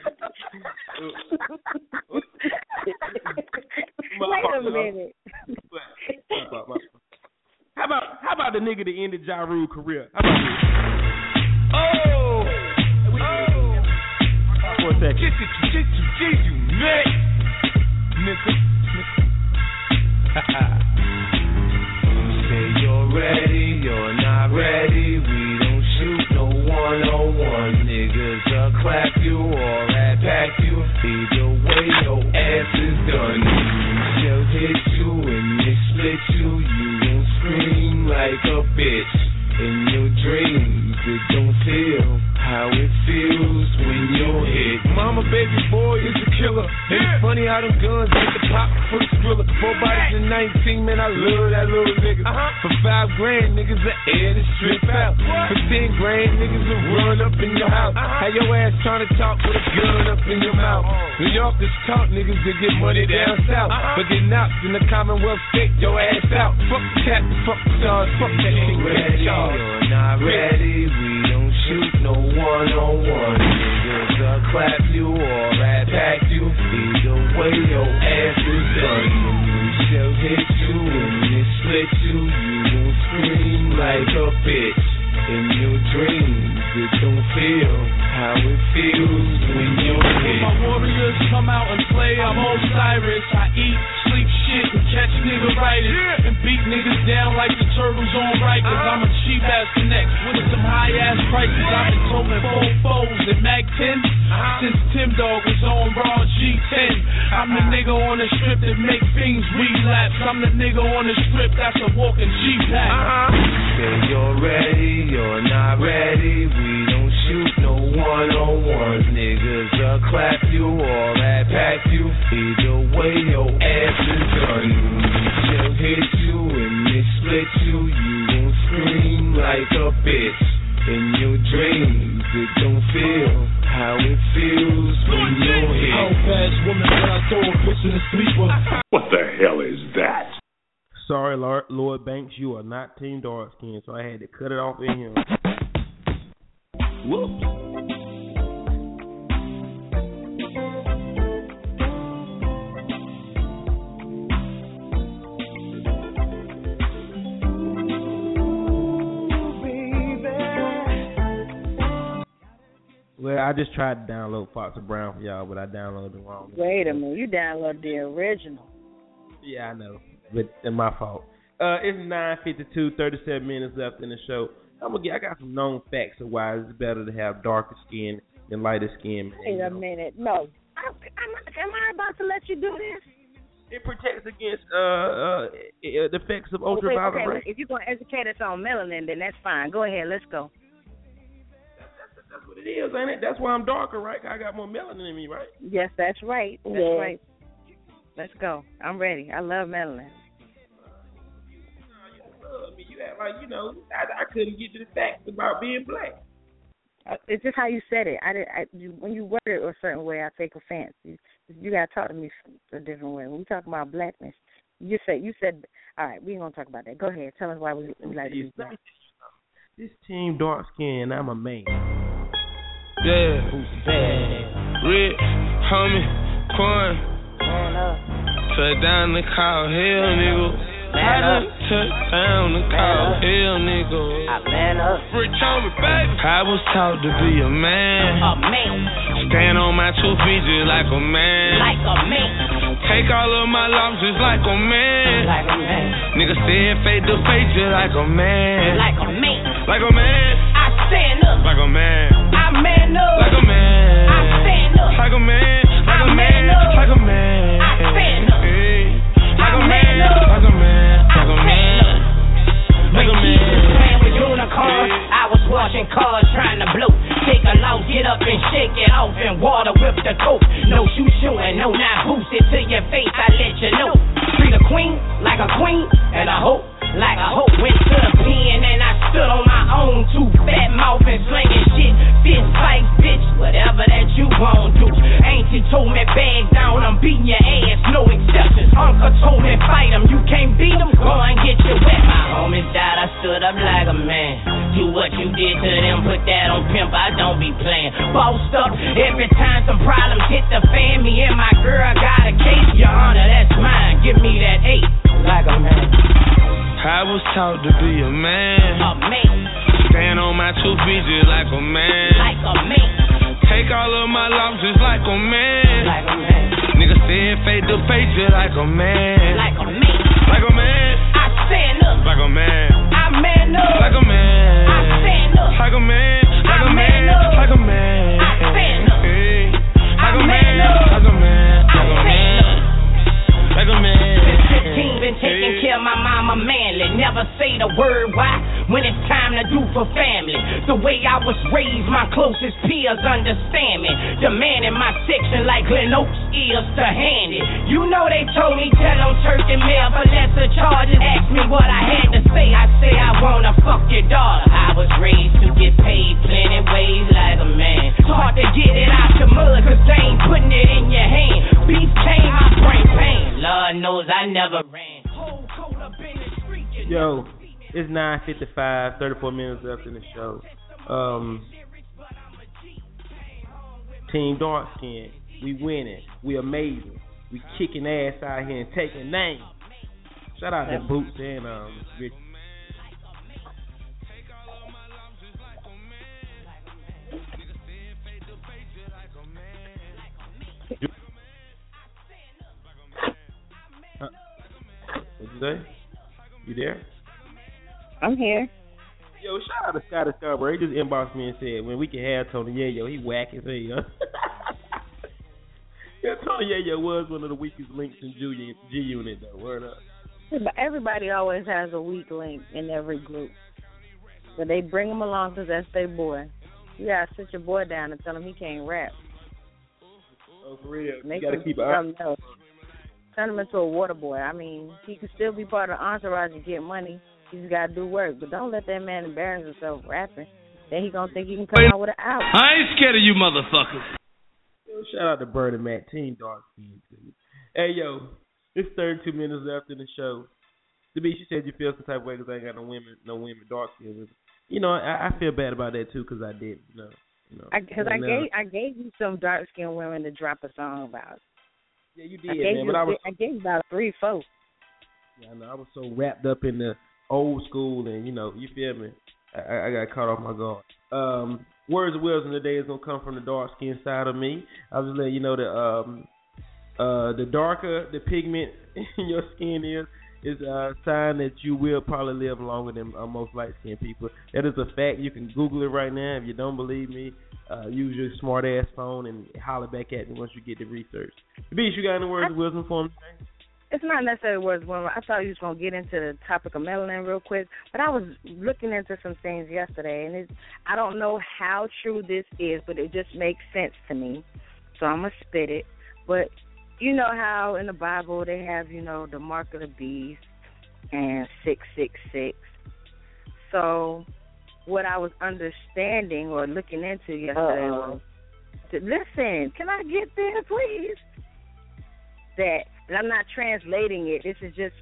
<laughs> Wait a minute. How about how about the nigga that ended Ja Rule career? How about this? Oh, oh. oh! For a second. Get you, get you, get you, nigga. Say you're ready, you're not ready. We 101. Niggas will clap you or rat pack you. Either way, your ass is done. They'll hit you and they split you. You will scream like a bitch in your dreams. It don't feel how it feels when you're hit. Mama, baby boy is a killer. It's funny how them guns make the pop for the thriller. Four bodies in 19, man, I love that little nigga. Uh-huh. For five grand, niggas are air to strip out. For ten grand, niggas will run up in your house. Uh-huh. Have your ass trying to talk with a gun up in your mouth. Uh-huh. New Yorkers talk niggas to get money down south. But get knocked in the Commonwealth state, your ass out. Fuck the cat, fuck the stars, fuck that shit. Ready, you're not ready. We shoot no one on one. Niggas will clap you or rat pack you. Either way, your ass is done. When shell hit you and it split you, you gon' scream like a bitch. In your dreams, it don't feel how it feels when you're hit. When my warriors come out and play, I'm Osiris. I eat, shit, and catch nigga writers. And beat niggas down like the turtles on Rikers. Uh-huh. I'm a cheap ass connect with some high ass prices. I've been toting four foes and Mac 10 uh-huh. since Tim Dog was on Raw G10. Uh-huh. I'm the nigga on the strip that make things relapse. I'm the nigga on the strip that's a walking G-Pack. Say you're ready, you're not ready. We don't shoot no one on ones. Niggas will clap you or rat pack you. Either way, your ass is done. She'll hit you and they split you. You gon' scream like a bitch. In your dreams, it don't feel how it feels when you're hit. How fast woman when I throw a bitch in the sleeper. What the hell is that? Sorry, Lord, Lloyd Banks, you are not Team Dark Skin, so I had to cut it off in here. Whoops. Well, I just tried to download Foxy Brown for y'all, but I downloaded the wrong. Wait a minute, you downloaded the original. Yeah, I know, but it's my fault. Uh, it's nine fifty two, thirty seven minutes left in the show. I'm gonna get. I got some known facts of why it's better to have darker skin than lighter skin. Wait a minute, no. I'm, I'm, I about to let you do this? It protects against uh, uh, uh the effects of ultraviolet okay, rays. If you're gonna educate us on melanin, then that's fine. Go ahead, let's go. That's what it is, ain't it? That's why I'm darker, right? I got more melanin in me, right? Yes, that's right. That's Yeah. right. Let's go. I'm ready. I love melanin. I mean, you act like you know I, I couldn't get to the facts about being black. Uh, It's just how you said it. I did. I, you, when you word it a certain way, I take offense. You, you gotta talk to me a different way. When we talk about blackness, you said you said. All right, we ain't gonna talk about that. Go ahead. Tell us why we, we like to be black. This team dark skin, I'm a man. Yeah. who's bad? Rich, homie, Quan. Touch down the call, hell nigga. Man up. Touch down the call, hell nigga. Man up. Rich homie, baby. I was taught to be a man. A man. Stand on my two feet just like a man. Like a man. Take all of my losses like a man. Like a man. Nigga said face to face just like a man. Like a man. Like a man. I stand up. Like a man. I man up. Like a man. I stand up. Like a man. Like a I man. man up. Like a man. A man. Playing with unicorns, I was washing cars trying to blow. Take a loss, get up and shake it off and water whip the coke. No shoe showing, no not boost it to your face. I let you know. Treat a queen like a queen and a hoe like a hoe. Went to the pen and I stood on my own two fat mouth and slinging shit. Fist fights, bitch, whatever that you gon' do. Auntie told me bag down, I'm beating your ass, no exceptions. Uncle told me fight 'em, you can't beat 'em, go and get your wet. My homies died, I stood up like a man. Do what you did to them, put that on pimp, I don't be playing. Bossed up every time some problems hit the fan. Me and my girl got a case, your honor, that's mine. Give me that eight, like a man. I was taught to be a man. A man, Stand on my two feet just like a man. like a man, Take all of my losses like a man. like a man, Nigga said face to face just like a man. like a man. Like a man. I stand up, Like a man. I man up, Like a man. I stand up, Like a man. Like a man. man up. Like a man. Taking care of my mama manly. Never say the word why when it's time to do for family. The way I was raised, my closest peers understand me. The man in my section like Glen Oaks ears to hand it. You know they told me tell them turkey mail for lesser charges. Ask me what I had to say. I say I wanna fuck your daughter. I was raised to get paid plenty ways like a man. It's hard to get it out your mud cause they ain't putting it in your hand. Beef came, I bring pain. Lord knows I never ran. Yo, it's 9.55, 34 minutes left in the show. Um, Team Dark Skin, we winning. We amazing. We kicking ass out here and taking names. Shout out to Boots and um Rich. Today, you there? I'm here. Yo, shout out to Scotty Scarborough. He just inboxed me and said, "When we can have Tony Yayo, he whack as hell." <laughs> yeah, Tony Yayo was one of the weakest links in G, G Unit though. Word up. But everybody always has a weak link in every group. But they bring him along because that's their boy. You gotta sit your boy down and tell him he can't rap. Oh, for real. Make you gotta keep an eye. else. Turn him into a water boy. I mean, he can still be part of the entourage and get money. He's got to do work, but don't let that man embarrass himself rapping. Then he gonna think he can come out with an album. I ain't scared of you motherfuckers. Yo, shout out to Bird and Matt, Team Dark Skin. Hey, yo, it's 32 minutes left in the show. To be, she said you feel some type of way because I ain't got no women, no women dark skin with. You know, I, I feel bad about that too because I did. You know, you know. Because I, And, uh, gave I gave you some dark skinned women to drop a song about. Yeah, you I did, gave man. you But I was, I gave you about three, four. yeah, I know, I was so wrapped up in the old school, and you know, you feel me? I, I- I got caught off my guard. Um, words of wisdom today is gonna come from the dark skin side of me. I was letting you know that um, uh, the darker the pigment <laughs> in your skin is, is a sign that you will probably live longer than uh, most light skinned people. That is a fact. You can Google it right now. If you don't believe me, uh, use your smart ass phone and holler back at me once you get the research. Beach, you got any words of wisdom for me? It's not necessarily words of wisdom. I thought you was gonna get into the topic of melanin real quick, but I was looking into some things yesterday, and it's, I don't know how true this is, but it just makes sense to me. So I'm gonna spit it. But you know how in the Bible they have, you know, the mark of the beast and six six six. So what I was understanding or looking into yesterday Uh-oh. was to listen, can I get there please? That and I'm not translating it. This is just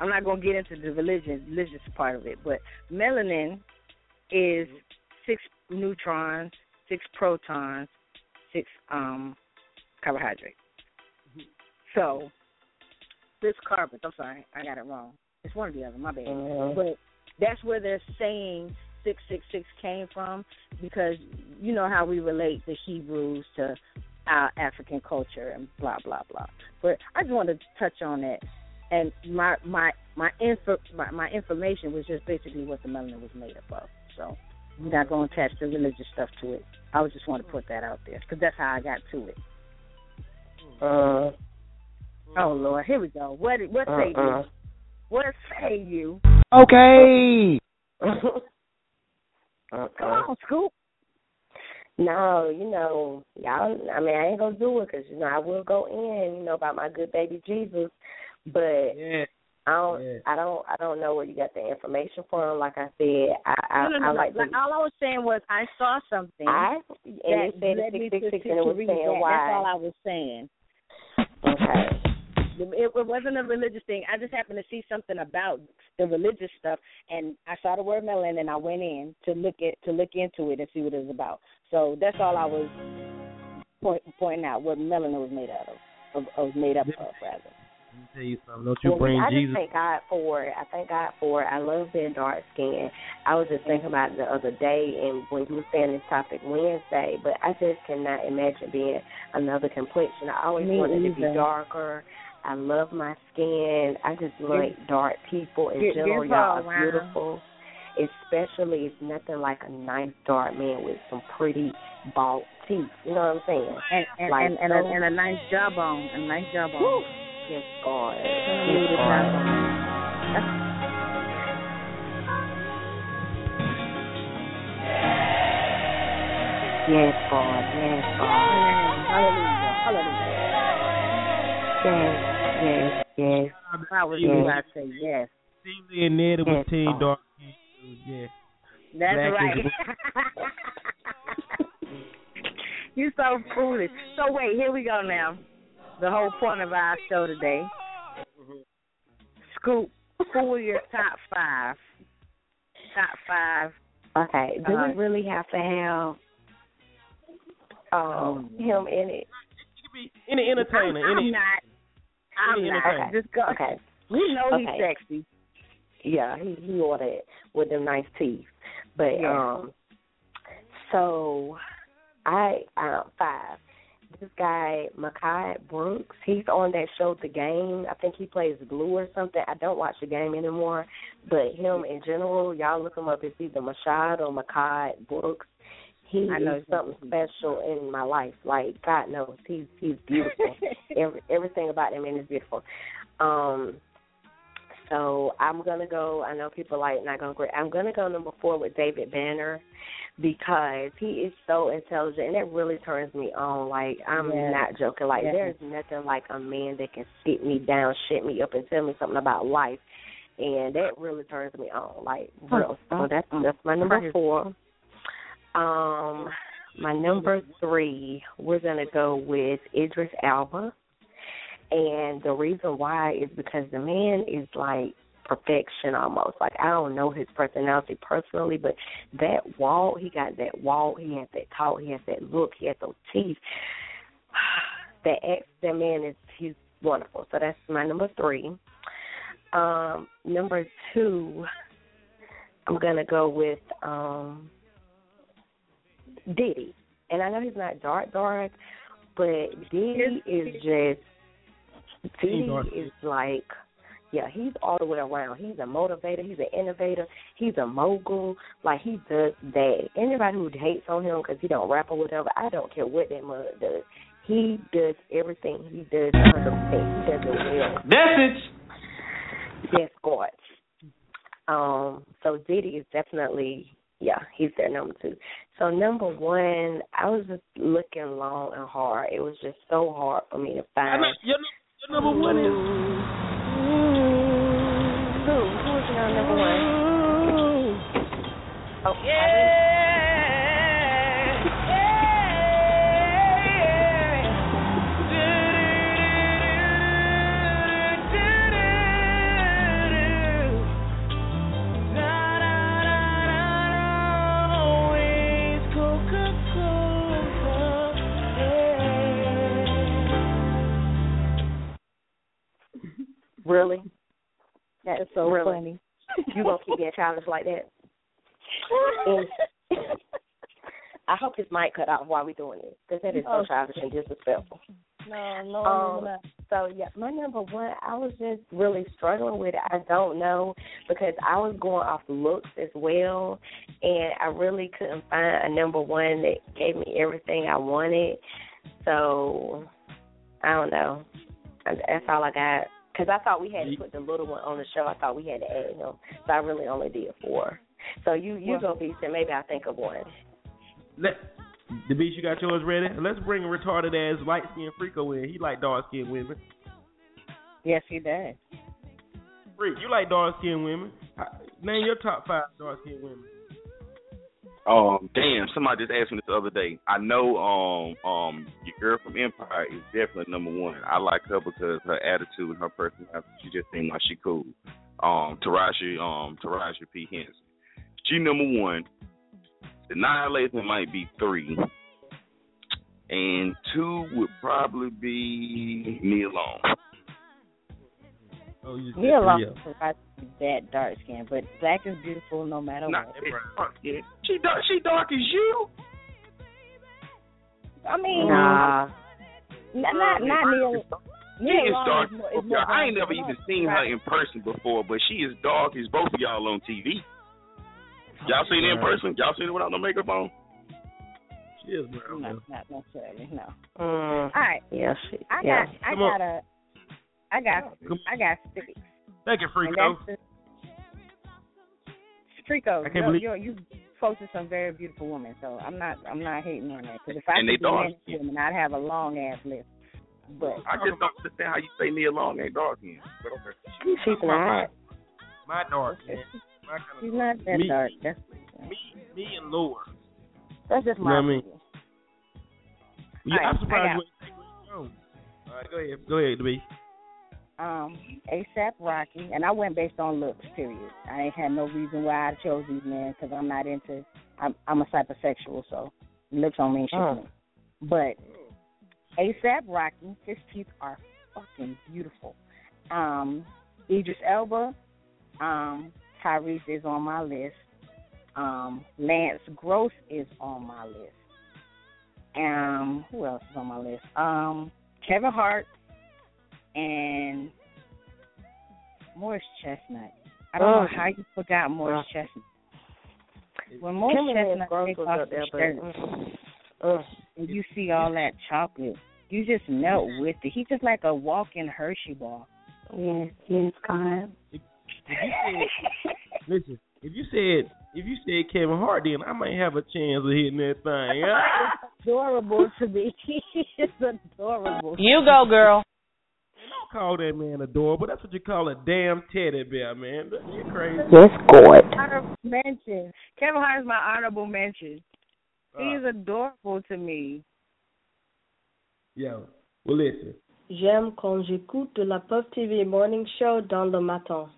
I'm not gonna get into the religion religious part of it, but melanin is six neutrons, six protons, six um carbohydrates. So this carbon I'm sorry, I got it wrong. It's one or the other, my bad. Mhm. But that's where they're saying six six six came from because you know how we relate the Hebrews to our African culture and blah blah blah. But I just wanted to touch on that, and my my my info my, my information was just basically what the melanin was made up of. So we're not going to attach the religious stuff to it. I was just want to put that out there because that's how I got to it. Uh, Oh Lord, here we go. What what say uh-uh. you? What say you? Okay. <laughs> uh-uh. Come on, Scoop. No, you know, y'all. I mean, I ain't gonna do it because you know I will go in, you know, about my good baby Jesus, but Yeah. I don't, Yeah. I don't, I don't know where you got the information from. Like I said, I, I, no, no, no, I like, Like, all I was saying was I saw something. I and it said six six six, and it was saying that. why. That's all I was saying. Okay. It, it wasn't a religious thing. I just happened to see something about the religious stuff, and I saw the word melon, and I went in to look at to look into it and see what it was about. So that's all I was point, pointing out what melanin was made out of, of, of made up of rather. Let me tell you something. Don't you Well, bring I Jesus. just thank God for it. I thank God for it. I love being dark skinned. I was just thinking about it the other day and when you were saying this topic Wednesday, but I just cannot imagine being another complexion. I always Me wanted to be darker. I love my skin. I just like dark people in general. Y'all are beautiful. Especially it's nothing like a nice dark man with some pretty bald teeth. You know what I'm saying? And and Like and, and, a, and a nice jawbone, a nice jawbone. Yes, God. Yes, God. Yes, God. Yes, God. Hallelujah. Hallelujah. Yes, yes, yes. I was Yes. I say yes. Seemingly and Ned was Yes, team God. dark skin. too, Yeah. That's Black right. is <laughs> you so foolish. So wait, here we go now. The whole point of our show today. Scoop, who were your top five? Top five. Okay. Do Uh, we really have to have um him in it? Any entertainer. I'm, I'm any, not. I'm not. entertainer. Just go. Okay. <laughs> We know he's sexy. Yeah, he he ordered with them nice teeth. But Yeah. um so I um five. this guy Makai Brooks. He's on that show The Game. I think he plays Blue or something. I don't watch the game anymore, but him in general, y'all look him up. It's either Mashad or Makai Brooks. He I know is something special in my life. Like God knows, he's he's beautiful. <laughs> Every, everything about him is beautiful. Um, so I'm gonna go. I know people like not gonna agree. I'm gonna go number four with David Banner because he is so intelligent and that really turns me on. Like I'm Yes. not joking. Like Yes. there's nothing like a man that can sit me down, shit me up, and tell me something about life, and that really turns me on. Like real. So that's that's my number four. Um, my number three, we're gonna go with Idris Elba. And the reason why is because the man is like perfection almost. Like I don't know his personality personally, but that walk, he got that walk, he has that talk, he has that look, he has those teeth. <sighs> That ex that man is he's wonderful. So that's my number three. Um, number two, I'm gonna go with um Diddy. And I know he's not dark dark, but Diddy is just Diddy is like yeah, he's all the way around. He's a motivator, he's an innovator, he's a mogul. Like he does that. Anybody who hates on him because he don't rap or whatever, I don't care what that mug does. He does everything he does under He does it well. Message. Yes, God. Um, so Diddy is definitely yeah, he's there number two. So number one, I was just looking long and hard. It was just so hard for me to find. Your, your number one is Who? Who is your number one? Oh, Really? That is so Really? funny. <laughs> You gonna keep being childish like that? <laughs> I hope his mic cut off while we're doing this because that is so Oh. childish and disrespectful. No, no, Um, no. so yeah, my number one, I was just really struggling with it. I don't know because I was going off looks as well, and I really couldn't find a number one that gave me everything I wanted. So I don't know. That's all I got. Because I thought we had to put the little one on the show. I thought we had to add him, so I really only did four. So you you go beast and maybe I think of one. let the beast you got yours ready. Let's bring a retarded ass light skinned freako in. He like dark skinned women. Yes, he does. Freak, you like dark skinned women. Name your top five dark skinned women. Um, damn, somebody just asked me this the other day. I know um um your girl from Empire is definitely number one. I like her because her attitude and her personality. She just seems like she cool. Um, Taraji um Taraji P Henson. She number one. The Annihilation might be three. And two would probably be Nia Long. Oh, you Nia Long is that dark skin, but black is beautiful no matter Not what. dark skin. She dark she dark as you. I mean, Nah. not not, not Nia. She Nia is dark. is more, is more I ain't never even her. seen her in person before, but she is dark as both of y'all on TV. Y'all seen her in person? Y'all seen her without no makeup on? She is brown. No, not necessarily. No. Mm, All right. yeah, she, I yeah. got. I Come on. got a. I got. Oh, Come- I got six. Thank you, And freako. that's the- Frico, I can't you're, believe- you're, you posted some very beautiful women, so I'm not I'm not hating on that. Because if I And could they be dark married to women, I'd have a long ass list. But I just don't understand how you say Nia Long ain't dark skin. But okay. She's not. My dark skin. My kind she's not that Me- dark. That's Me, me and Lord. that's just You my know what I mean? opinion. Yeah, All right, I'm I surprised got- you ain't take Chris Jones. All right, go ahead. Go ahead, the beast. Um, ASAP Rocky, and I went based on looks. Period. I ain't had no reason why I chose these men because I'm not into. I'm I'm a psychosexual, so looks don't mean shit to me. But ASAP Rocky, his teeth are fucking beautiful. Um, Idris Elba, um, Tyrese is on my list. Um, Lance Gross is on my list. Um, who else is on my list? Um, Kevin Hart and Morris Chestnut. I don't know Oh. how you forgot Morris Chestnut. When Morris Kim Chestnut Gross takes was off up there, his but, shirt mm, mm. and you see all that chocolate, you just melt with it. He's just like a walking Hershey bar. Yes, yes, God. If you said, listen, if you said if you said Kevin Hart, then I might have a chance of hitting that thing. Yeah? <laughs> adorable to me. <laughs> it's adorable. You go, girl. Don't call that man adorable. That's what you call a damn teddy bear, man. You're crazy. Yes, God. Honorable mention. Kevin Hart is my honorable mention. He Uh. is adorable to me. Yo, well listen. J'aime quand j'écoute la Puff TV Morning Show dans le matin.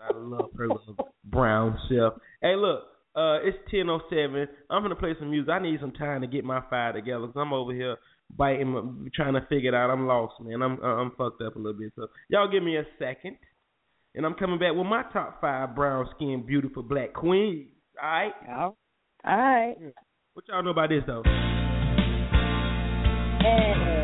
I love her little brown self. Hey, look, uh, it's ten oh seven. I'm gonna play some music. I need some time to get my fire together 'cause I'm over here biting, trying to figure it out. I'm lost, man. I'm uh, I'm fucked up a little bit. So y'all give me a second, and I'm coming back with my top five brown skin, beautiful black queens. All right. All right. What y'all know about this though? With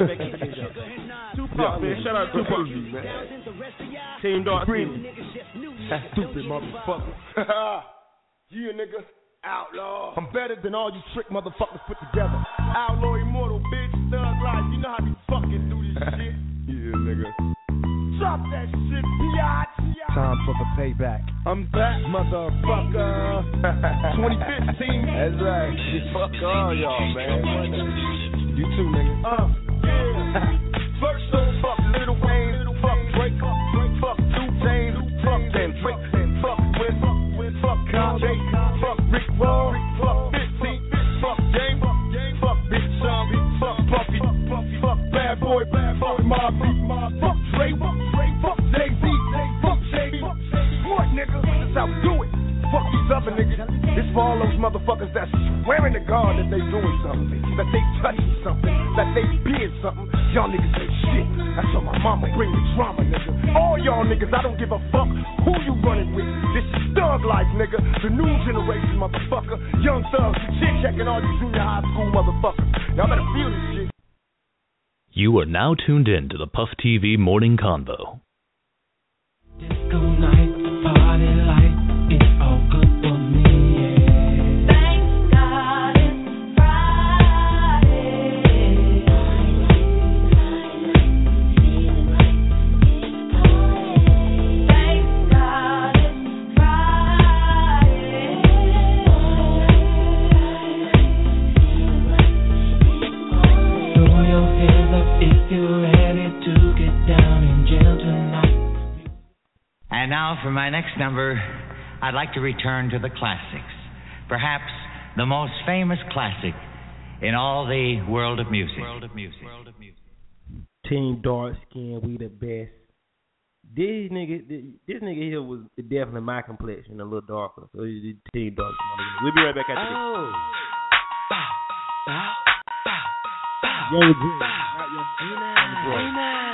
right back. After this, y'all. Tupac, man. Shout out to Tupac, man. Team Dark Skin. Stupid motherfucker. <laughs> yeah, nigga. Outlaw. I'm better than all you trick motherfuckers put together. Outlaw immortal, bitch. Thug life. You know how we fucking do this <laughs> shit. Yeah, nigga. Drop that shit, biatch. Time for the payback. I'm back, motherfucker. <laughs> 2015. That's right. Fuck all y'all, man. You too, nigga. Uh, yeah. First so fuck Lil Wayne, fuck Drake, fuck Two Chainz, fuck Kendrick, fuck Wiz, fuck Kanye, fuck Rick Ross, fuck 50, fuck James, fuck Big Sean, fuck Puffy, fuck Bad Boy, fuck Mob It's for all those motherfuckers that's swearing to God that they doing something, that they touching something, that they being something. Y'all niggas ain't shit. That's why my mama bring the drama, nigga. All y'all niggas, I don't give a fuck who you running with. This is thug life, nigga. The new generation, motherfucker. Young thugs, shit checking all you junior high school motherfuckers. Y'all better feel this shit. You are now tuned in to the Puff TV Morning Convo. For my next number, I'd like to return to the classics. Perhaps the most famous classic in all the world of music. the world of music Team Dark Skin, we the best. This nigga, this nigga here was definitely my complexion, a little darker. So he's Team Dark Skin. We'll be right back after Oh. this. Young Dream, not Young Young Boy.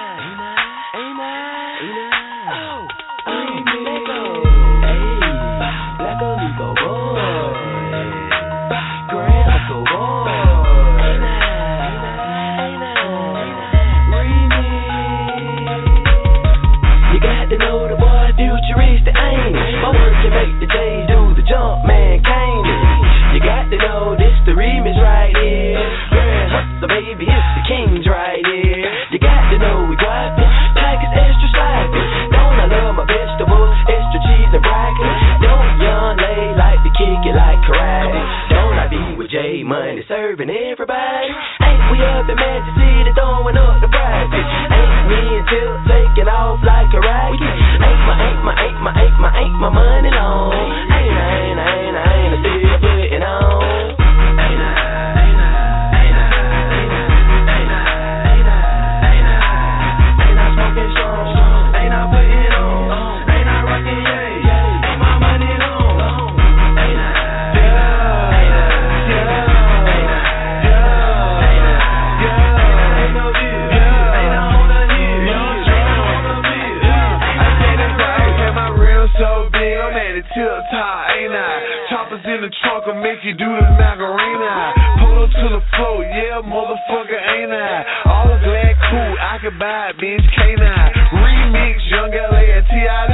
The make you do the Macarena. Pull up to the floor, yeah, motherfucker, ain't I? All the glad cool, I could buy it, bitch, K9. Remix, Young LA and T.I.,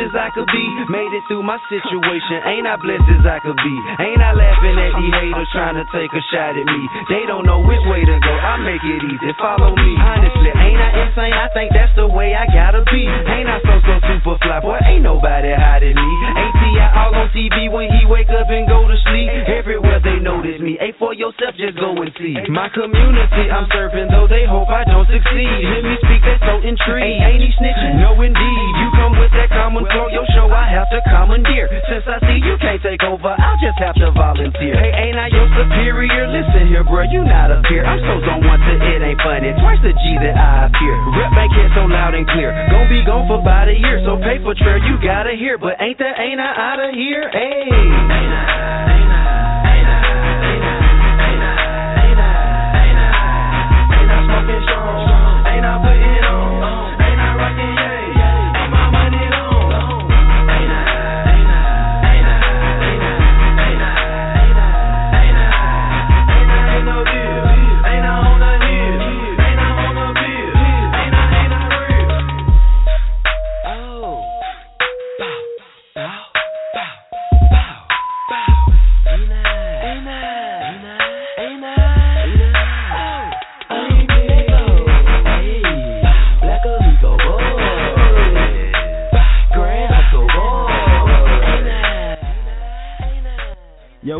as I could be? Made it through my situation, ain't I blessed as I could be? Ain't I laughing at these haters trying to take a shot at me? They don't know which way to go, I make it easy, follow me. Honestly, ain't I insane? I think that's the way I gotta be. Ain't I so so super fly, boy? Ain't nobody hiding me. ATI all on TV when he wake up and go to sleep. Everywhere they notice me. A for yourself, just go and see. My community I'm serving, though they hope I don't succeed. Hear me speak, they so intrigued. Ain't, ain't he snitching? No, indeed. You come with that common flow, your show I have to commandeer. Since I see you can't take over, I'll just have to volunteer. Hey, ain't I your superior? Listen here, bro, you not a peer. I'm so don't want to it ain't funny. Twice the G that I appear. Rep ain't here so loud and clear. Gon' be gone for about a year, so pay for trail you gotta hear. But ain't that ain't I out of here? Hey. Ain't I?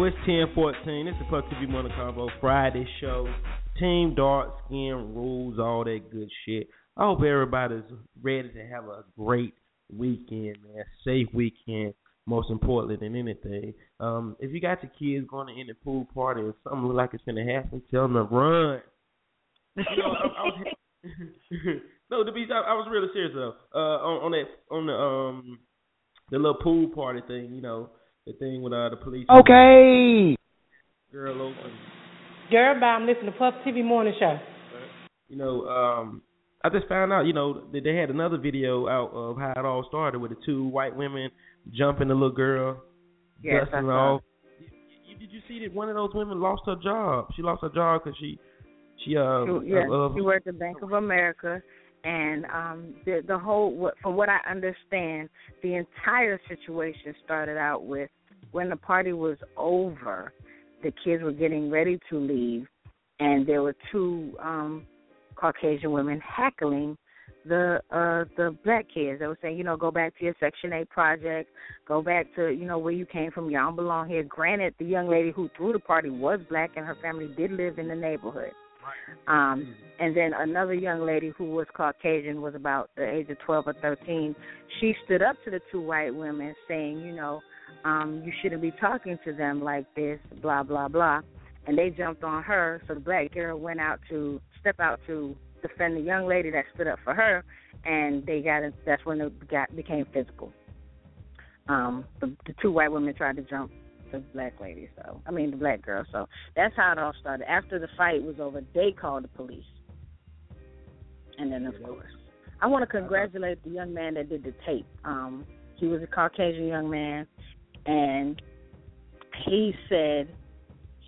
It's ten fourteen. It's the Puff TV Morning Convo Friday show. Team Dark Skin rules, all that good shit. I hope everybody's ready to have a great weekend, man. Safe weekend, most importantly than anything. Um, if you got your kids going to any pool party or something look like it's gonna happen, tell them to run. You know, I, I <laughs> no, to be, I, I was really serious though. Uh, on, on that, on the um, the little pool party thing, you know, the thing with uh the police. Okay. Girl open. Girl, bye. I'm listening to Puff TV Morning Show. You know, um, I just found out, you know, that they had another video out of how it all started with the two white women jumping the little girl, Yes, dusting I saw. off. You, did you see that one of those women lost her job? She lost her job because she, she uh, She, yeah, uh, uh, she worked at Bank of America, and um, the the whole, from what I understand, the entire situation started out with when the party was over, the kids were getting ready to leave, and there were two um, Caucasian women heckling the uh the black kids. They were saying, you know, go back to your Section Eight project, go back to you know where you came from. Y'all don't belong here. Granted, the young lady who threw the party was black, and her family did live in the neighborhood. Um, and then another young lady who was Caucasian was about the age of 12 or 13. She stood up to the two white women saying, you know, um, you shouldn't be talking to them like this, blah, blah, blah. And they jumped on her, so the black girl went out to step out to defend the young lady that stood up for her, and they got in, that's when it got became physical. Um, the, the two white women tried to jump the black lady, so I mean the black girl. So that's how it all started. After the fight was over, they called the police, and then of course, I want to congratulate the young man that did the tape. Um, he was a Caucasian young man, and he said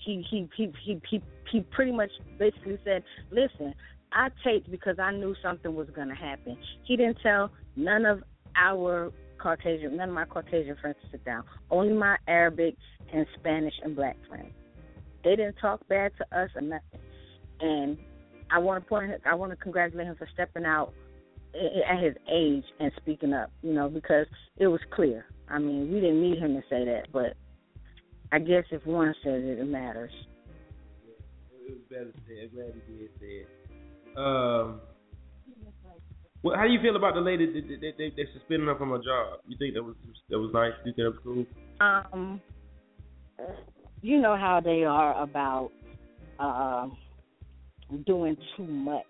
he he he he he, he pretty much basically said, "Listen, I taped because I knew something was going to happen." He didn't tell none of our Caucasian, none of my Caucasian friends sit down. Only my Arabic and Spanish and black friends. They didn't talk bad to us or nothing. And I want to point, I want to congratulate him for stepping out at his age and speaking up, you know, because it was clear. I mean, we didn't need him to say that, but I guess if one says it, it matters. It was better said. Glad he did say it. Um, well, how do you feel about the lady that they, they, they suspended her from her job? You think that was that was nice? You think that was cool? Um, you know how they are about uh, doing too much.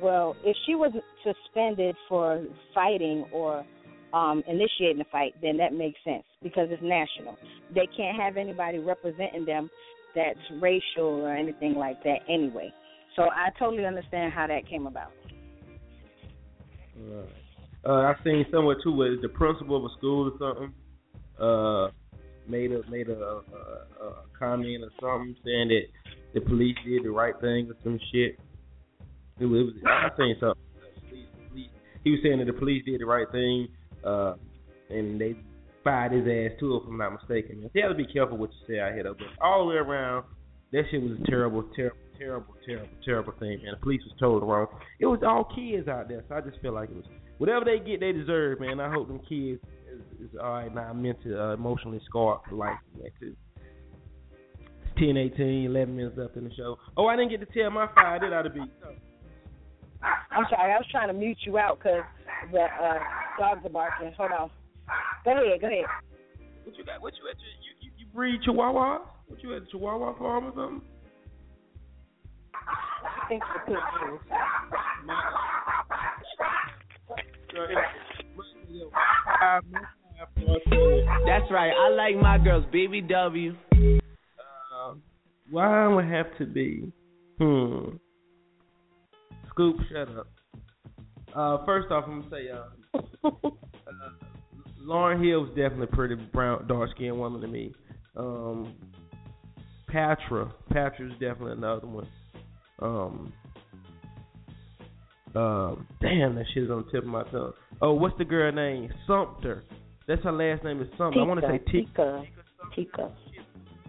Well, if she was suspended for fighting or um, initiating a fight, then that makes sense because it's national. They can't have anybody representing them that's racial or anything like that anyway. So I totally understand how that came about. Uh, I seen somewhere too where the principal of a school or something uh, made a made a, a, a, comment or something saying that the police did the right thing or some shit. It was, it was I seen something. Police, police, he was saying that the police did the right thing, uh, and they fired his ass too, if I'm not mistaken. You have to be careful what you say out here, though. But all the way around, that shit was a terrible, terrible, terrible, terrible, terrible thing, man. The police was told wrong. It was all kids out there, so I just feel like it was whatever they get, they deserve, man. I hope them kids is, is all right now, I'm mentally, uh, emotionally scarred for life, man, too. It's 10, 18, 11 minutes left in the show. Oh, I didn't get to tell my five. It ought to be. I'm sorry, I was trying to mute you out because the uh, dogs are barking. Hold on. Go ahead, go ahead. What you got? What you at? You you, you breed Chihuahua? What you at Chihuahua farm or something? I think the pictures. That's right. I like my girls BBW. Uh, why would have to be? Hmm. Scoop, shut up. Uh, first off, I'm gonna say, uh, uh, Lauryn Hill was definitely a pretty brown, dark skinned woman to me. Um, Patra, Patra's definitely another one. Um, um, damn, that shit is on the tip of my tongue. Oh, what's the girl name? Sumpter. That's her last name is Sumpter. I want to say Tika. Tika. Tika.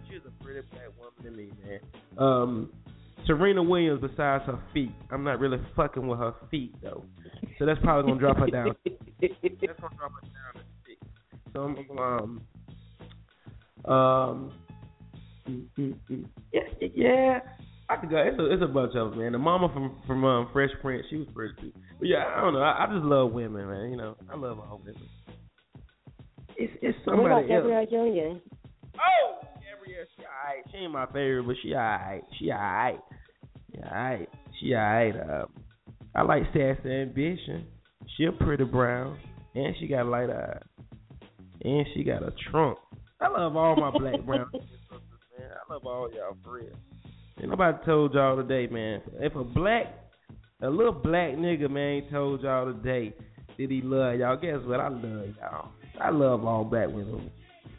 She's a pretty black woman to me, man. Um, Serena Williams, besides her feet, I'm not really fucking with her feet though. So that's probably gonna drop her down. <laughs> that's gonna drop her down to six. So I'm um um mm, mm, mm. yeah yeah. I could go. It's a, it's a bunch of them, man. The mama from from um, Fresh Prince, she was pretty too. But yeah, I don't know. I, I just love women, man. You know, I love all women. It's it's What somebody about else. Gabrielle Union? Oh, Gabrielle, she alright. She ain't my favorite, but she alright. She alright. Yeah, alright. She alright. Uh, I like Sassy Ambition. She a pretty brown, and she got light eyes, and she got a trunk. I love all my black brown <laughs> sisters, man. I love all y'all real. Ain't nobody told y'all today, man. If a black, a little black nigga, man, told y'all today that he love y'all, guess what? I love y'all. I love all black women.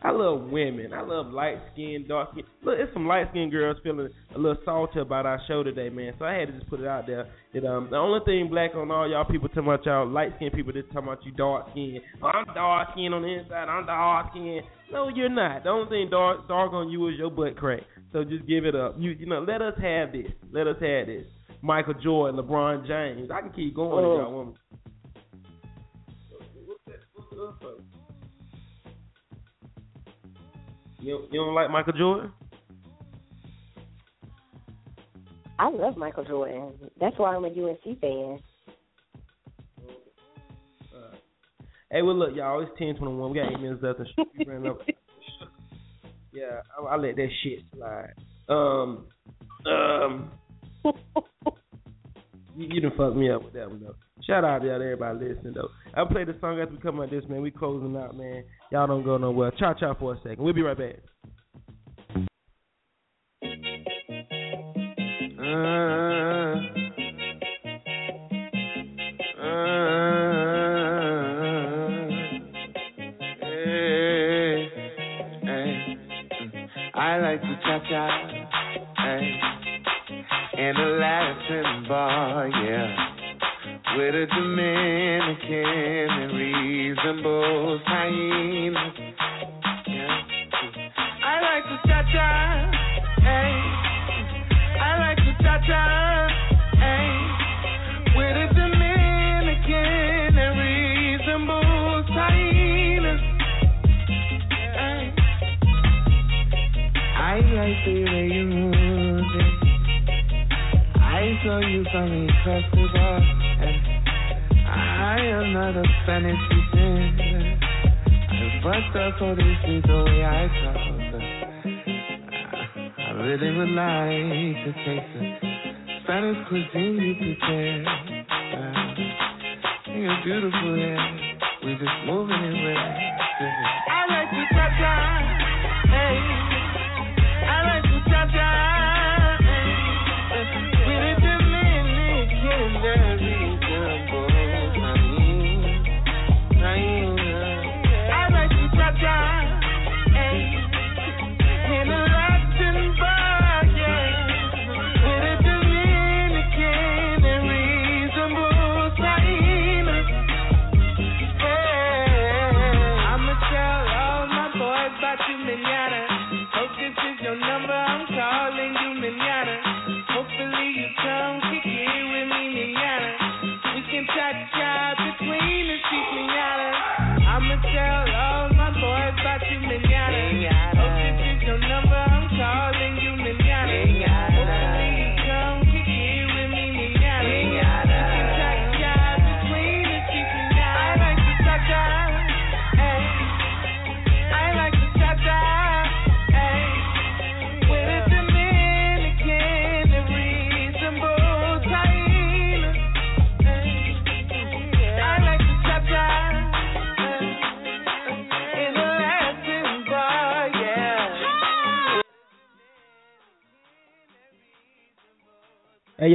I love women. I love light skinned, dark skin. Look, it's some light skinned girls feeling a little salty about our show today, man. So I had to just put it out there. That um, the only thing black on all y'all people talking about y'all light skinned people that talking about you dark. Oh, I'm dark skinned on the inside. I'm dark skinned. No, you're not. The only thing dark dark on you is your butt crack. So just give it up. You you know, let us have this. Let us have this. Michael Jordan, LeBron James. I can keep going if y'all oh. want me. What's that? What's the other folks? You you don't like Michael Jordan? I love Michael Jordan. That's why I'm a UNC fan. Hey, well look, y'all, it's ten twenty one. We got eight minutes left. And shit. We ran up. Yeah, I, I let that shit slide. Um, um, <laughs> you, you done fucked me up with that one though. Shout out to y'all, everybody listening though. I'll play the song after we come out this man. We closing out, man. Y'all don't go nowhere. Cha cha for a second. We'll be right back.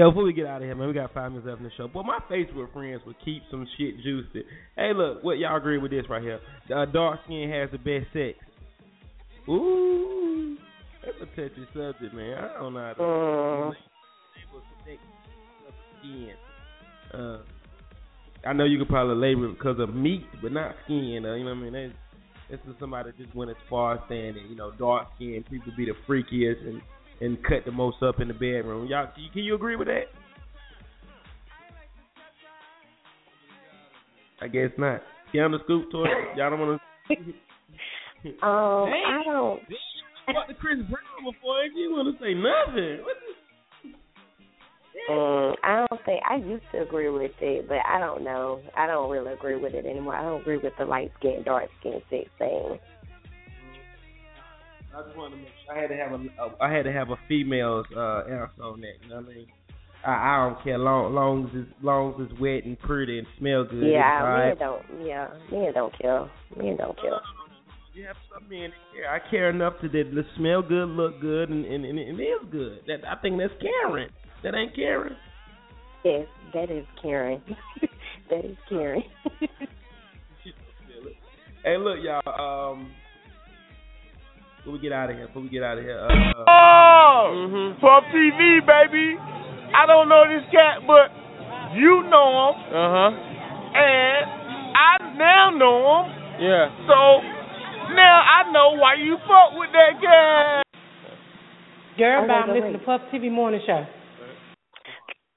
Yo, before we get out of here, man, we got five minutes left in the show. But my Facebook friends would keep some shit juicy. Hey, look, what y'all agree with this right here? Uh, dark skin has the best sex. Ooh, that's a touchy subject, man. I don't know how to. Of skin. Uh, I know you could probably label it because of meat, but not skin. Uh, you know what I mean? That's, this is somebody that just went as far as saying that you know dark skin people be the freakiest and and cut the most up in the bedroom. Y'all, can you, agree with that? I guess not. Get on the scoop toy. Y'all don't want to. <laughs> Um, I don't. Fuck the Chris Brown before you want to say nothing. What the- Um, I don't think I used to agree with it, but I don't know. I don't really agree with it anymore. I don't agree with the light skin, dark skin sex thing. I just wanted to make sure I had to have a, I had to have a female's uh, answer on that. You know what I mean? I, I don't care long, long as it's long as it's wet and pretty and smell good. yeah, it's men right. don't. Yeah, men don't kill. Men don't kill. You have some men that care. I care enough to that to smell good, look good, and, and, and it is good. That I think that's caring. That ain't caring. Yes, that is caring. <laughs> that is caring. <laughs> Hey, look, y'all. Um, before we get out of here, before we get out of here, uh, Oh, Puff TV, baby. I don't know this cat, but you know him. Uh huh. And I now know him. Yeah. So now I know why you fuck with that cat. Girl, bye. I'm listening to Puff TV Morning Show.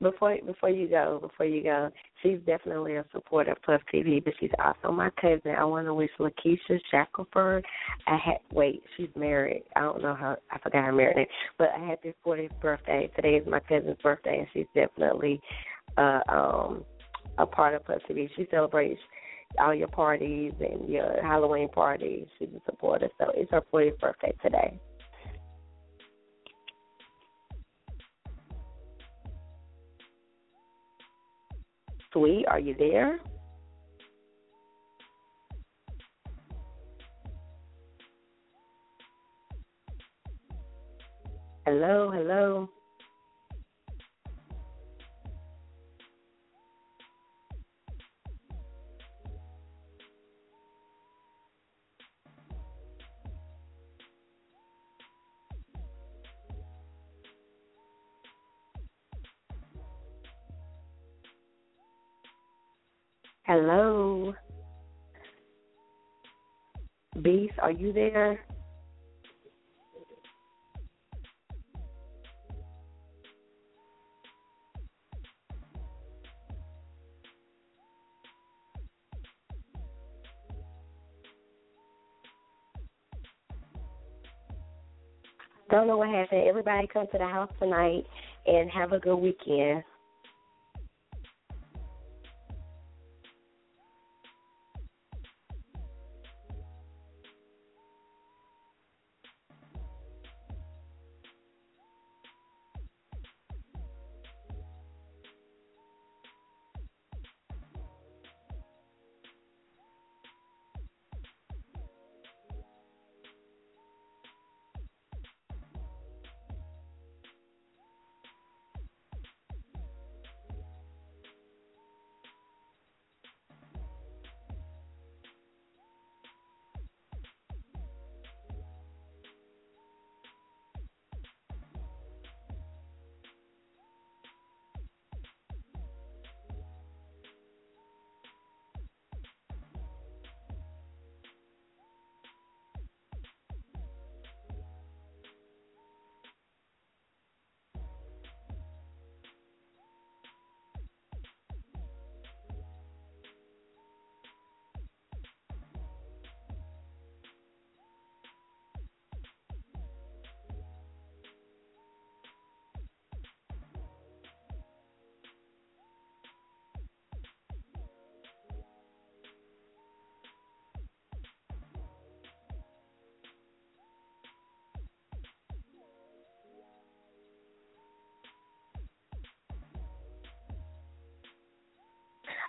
Before before you go, before you go, she's definitely a supporter of Puff TV, but she's also my cousin. I want to wish Lakeisha Shackelford. I had wait, she's married. I don't know how I forgot her married name, but I had this 40th birthday. Today is my cousin's birthday, and she's definitely uh um a part of Puff TV. She celebrates all your parties and your Halloween parties. She's a supporter, so it's her 40th birthday today. Sweet, are you there? Hello, hello. Hello. Beast, are you there? Don't know what happened. Everybody come to the house tonight and have a good weekend.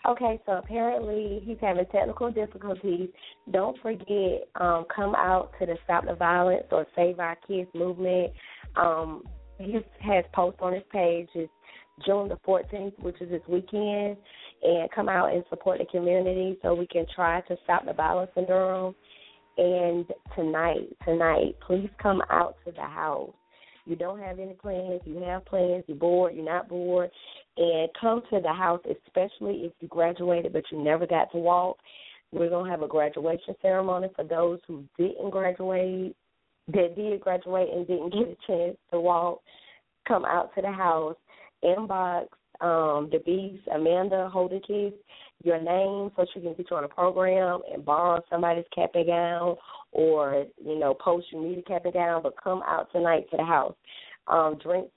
Okay, so apparently he's having technical difficulties. Don't forget, um, come out to the Stop the Violence or Save Our Kids movement. Um, he has posts on his page. It's June the 14th, which is this weekend, and come out and support the community so we can try to stop the violence in Durham. And tonight, tonight, please come out to the house. You don't have any plans, you have plans, you're bored, you're not bored, and come to the house, especially if you graduated but you never got to walk. We're going to have a graduation ceremony for those who didn't graduate, that did graduate and didn't get a chance to walk. Come out to the house, inbox um, the Beast, Amanda Holden Keith, your name so she can get you on a program and borrow somebody's cap and gown or, you know, post you need cap and gown, but come out tonight to the house. Um, drinks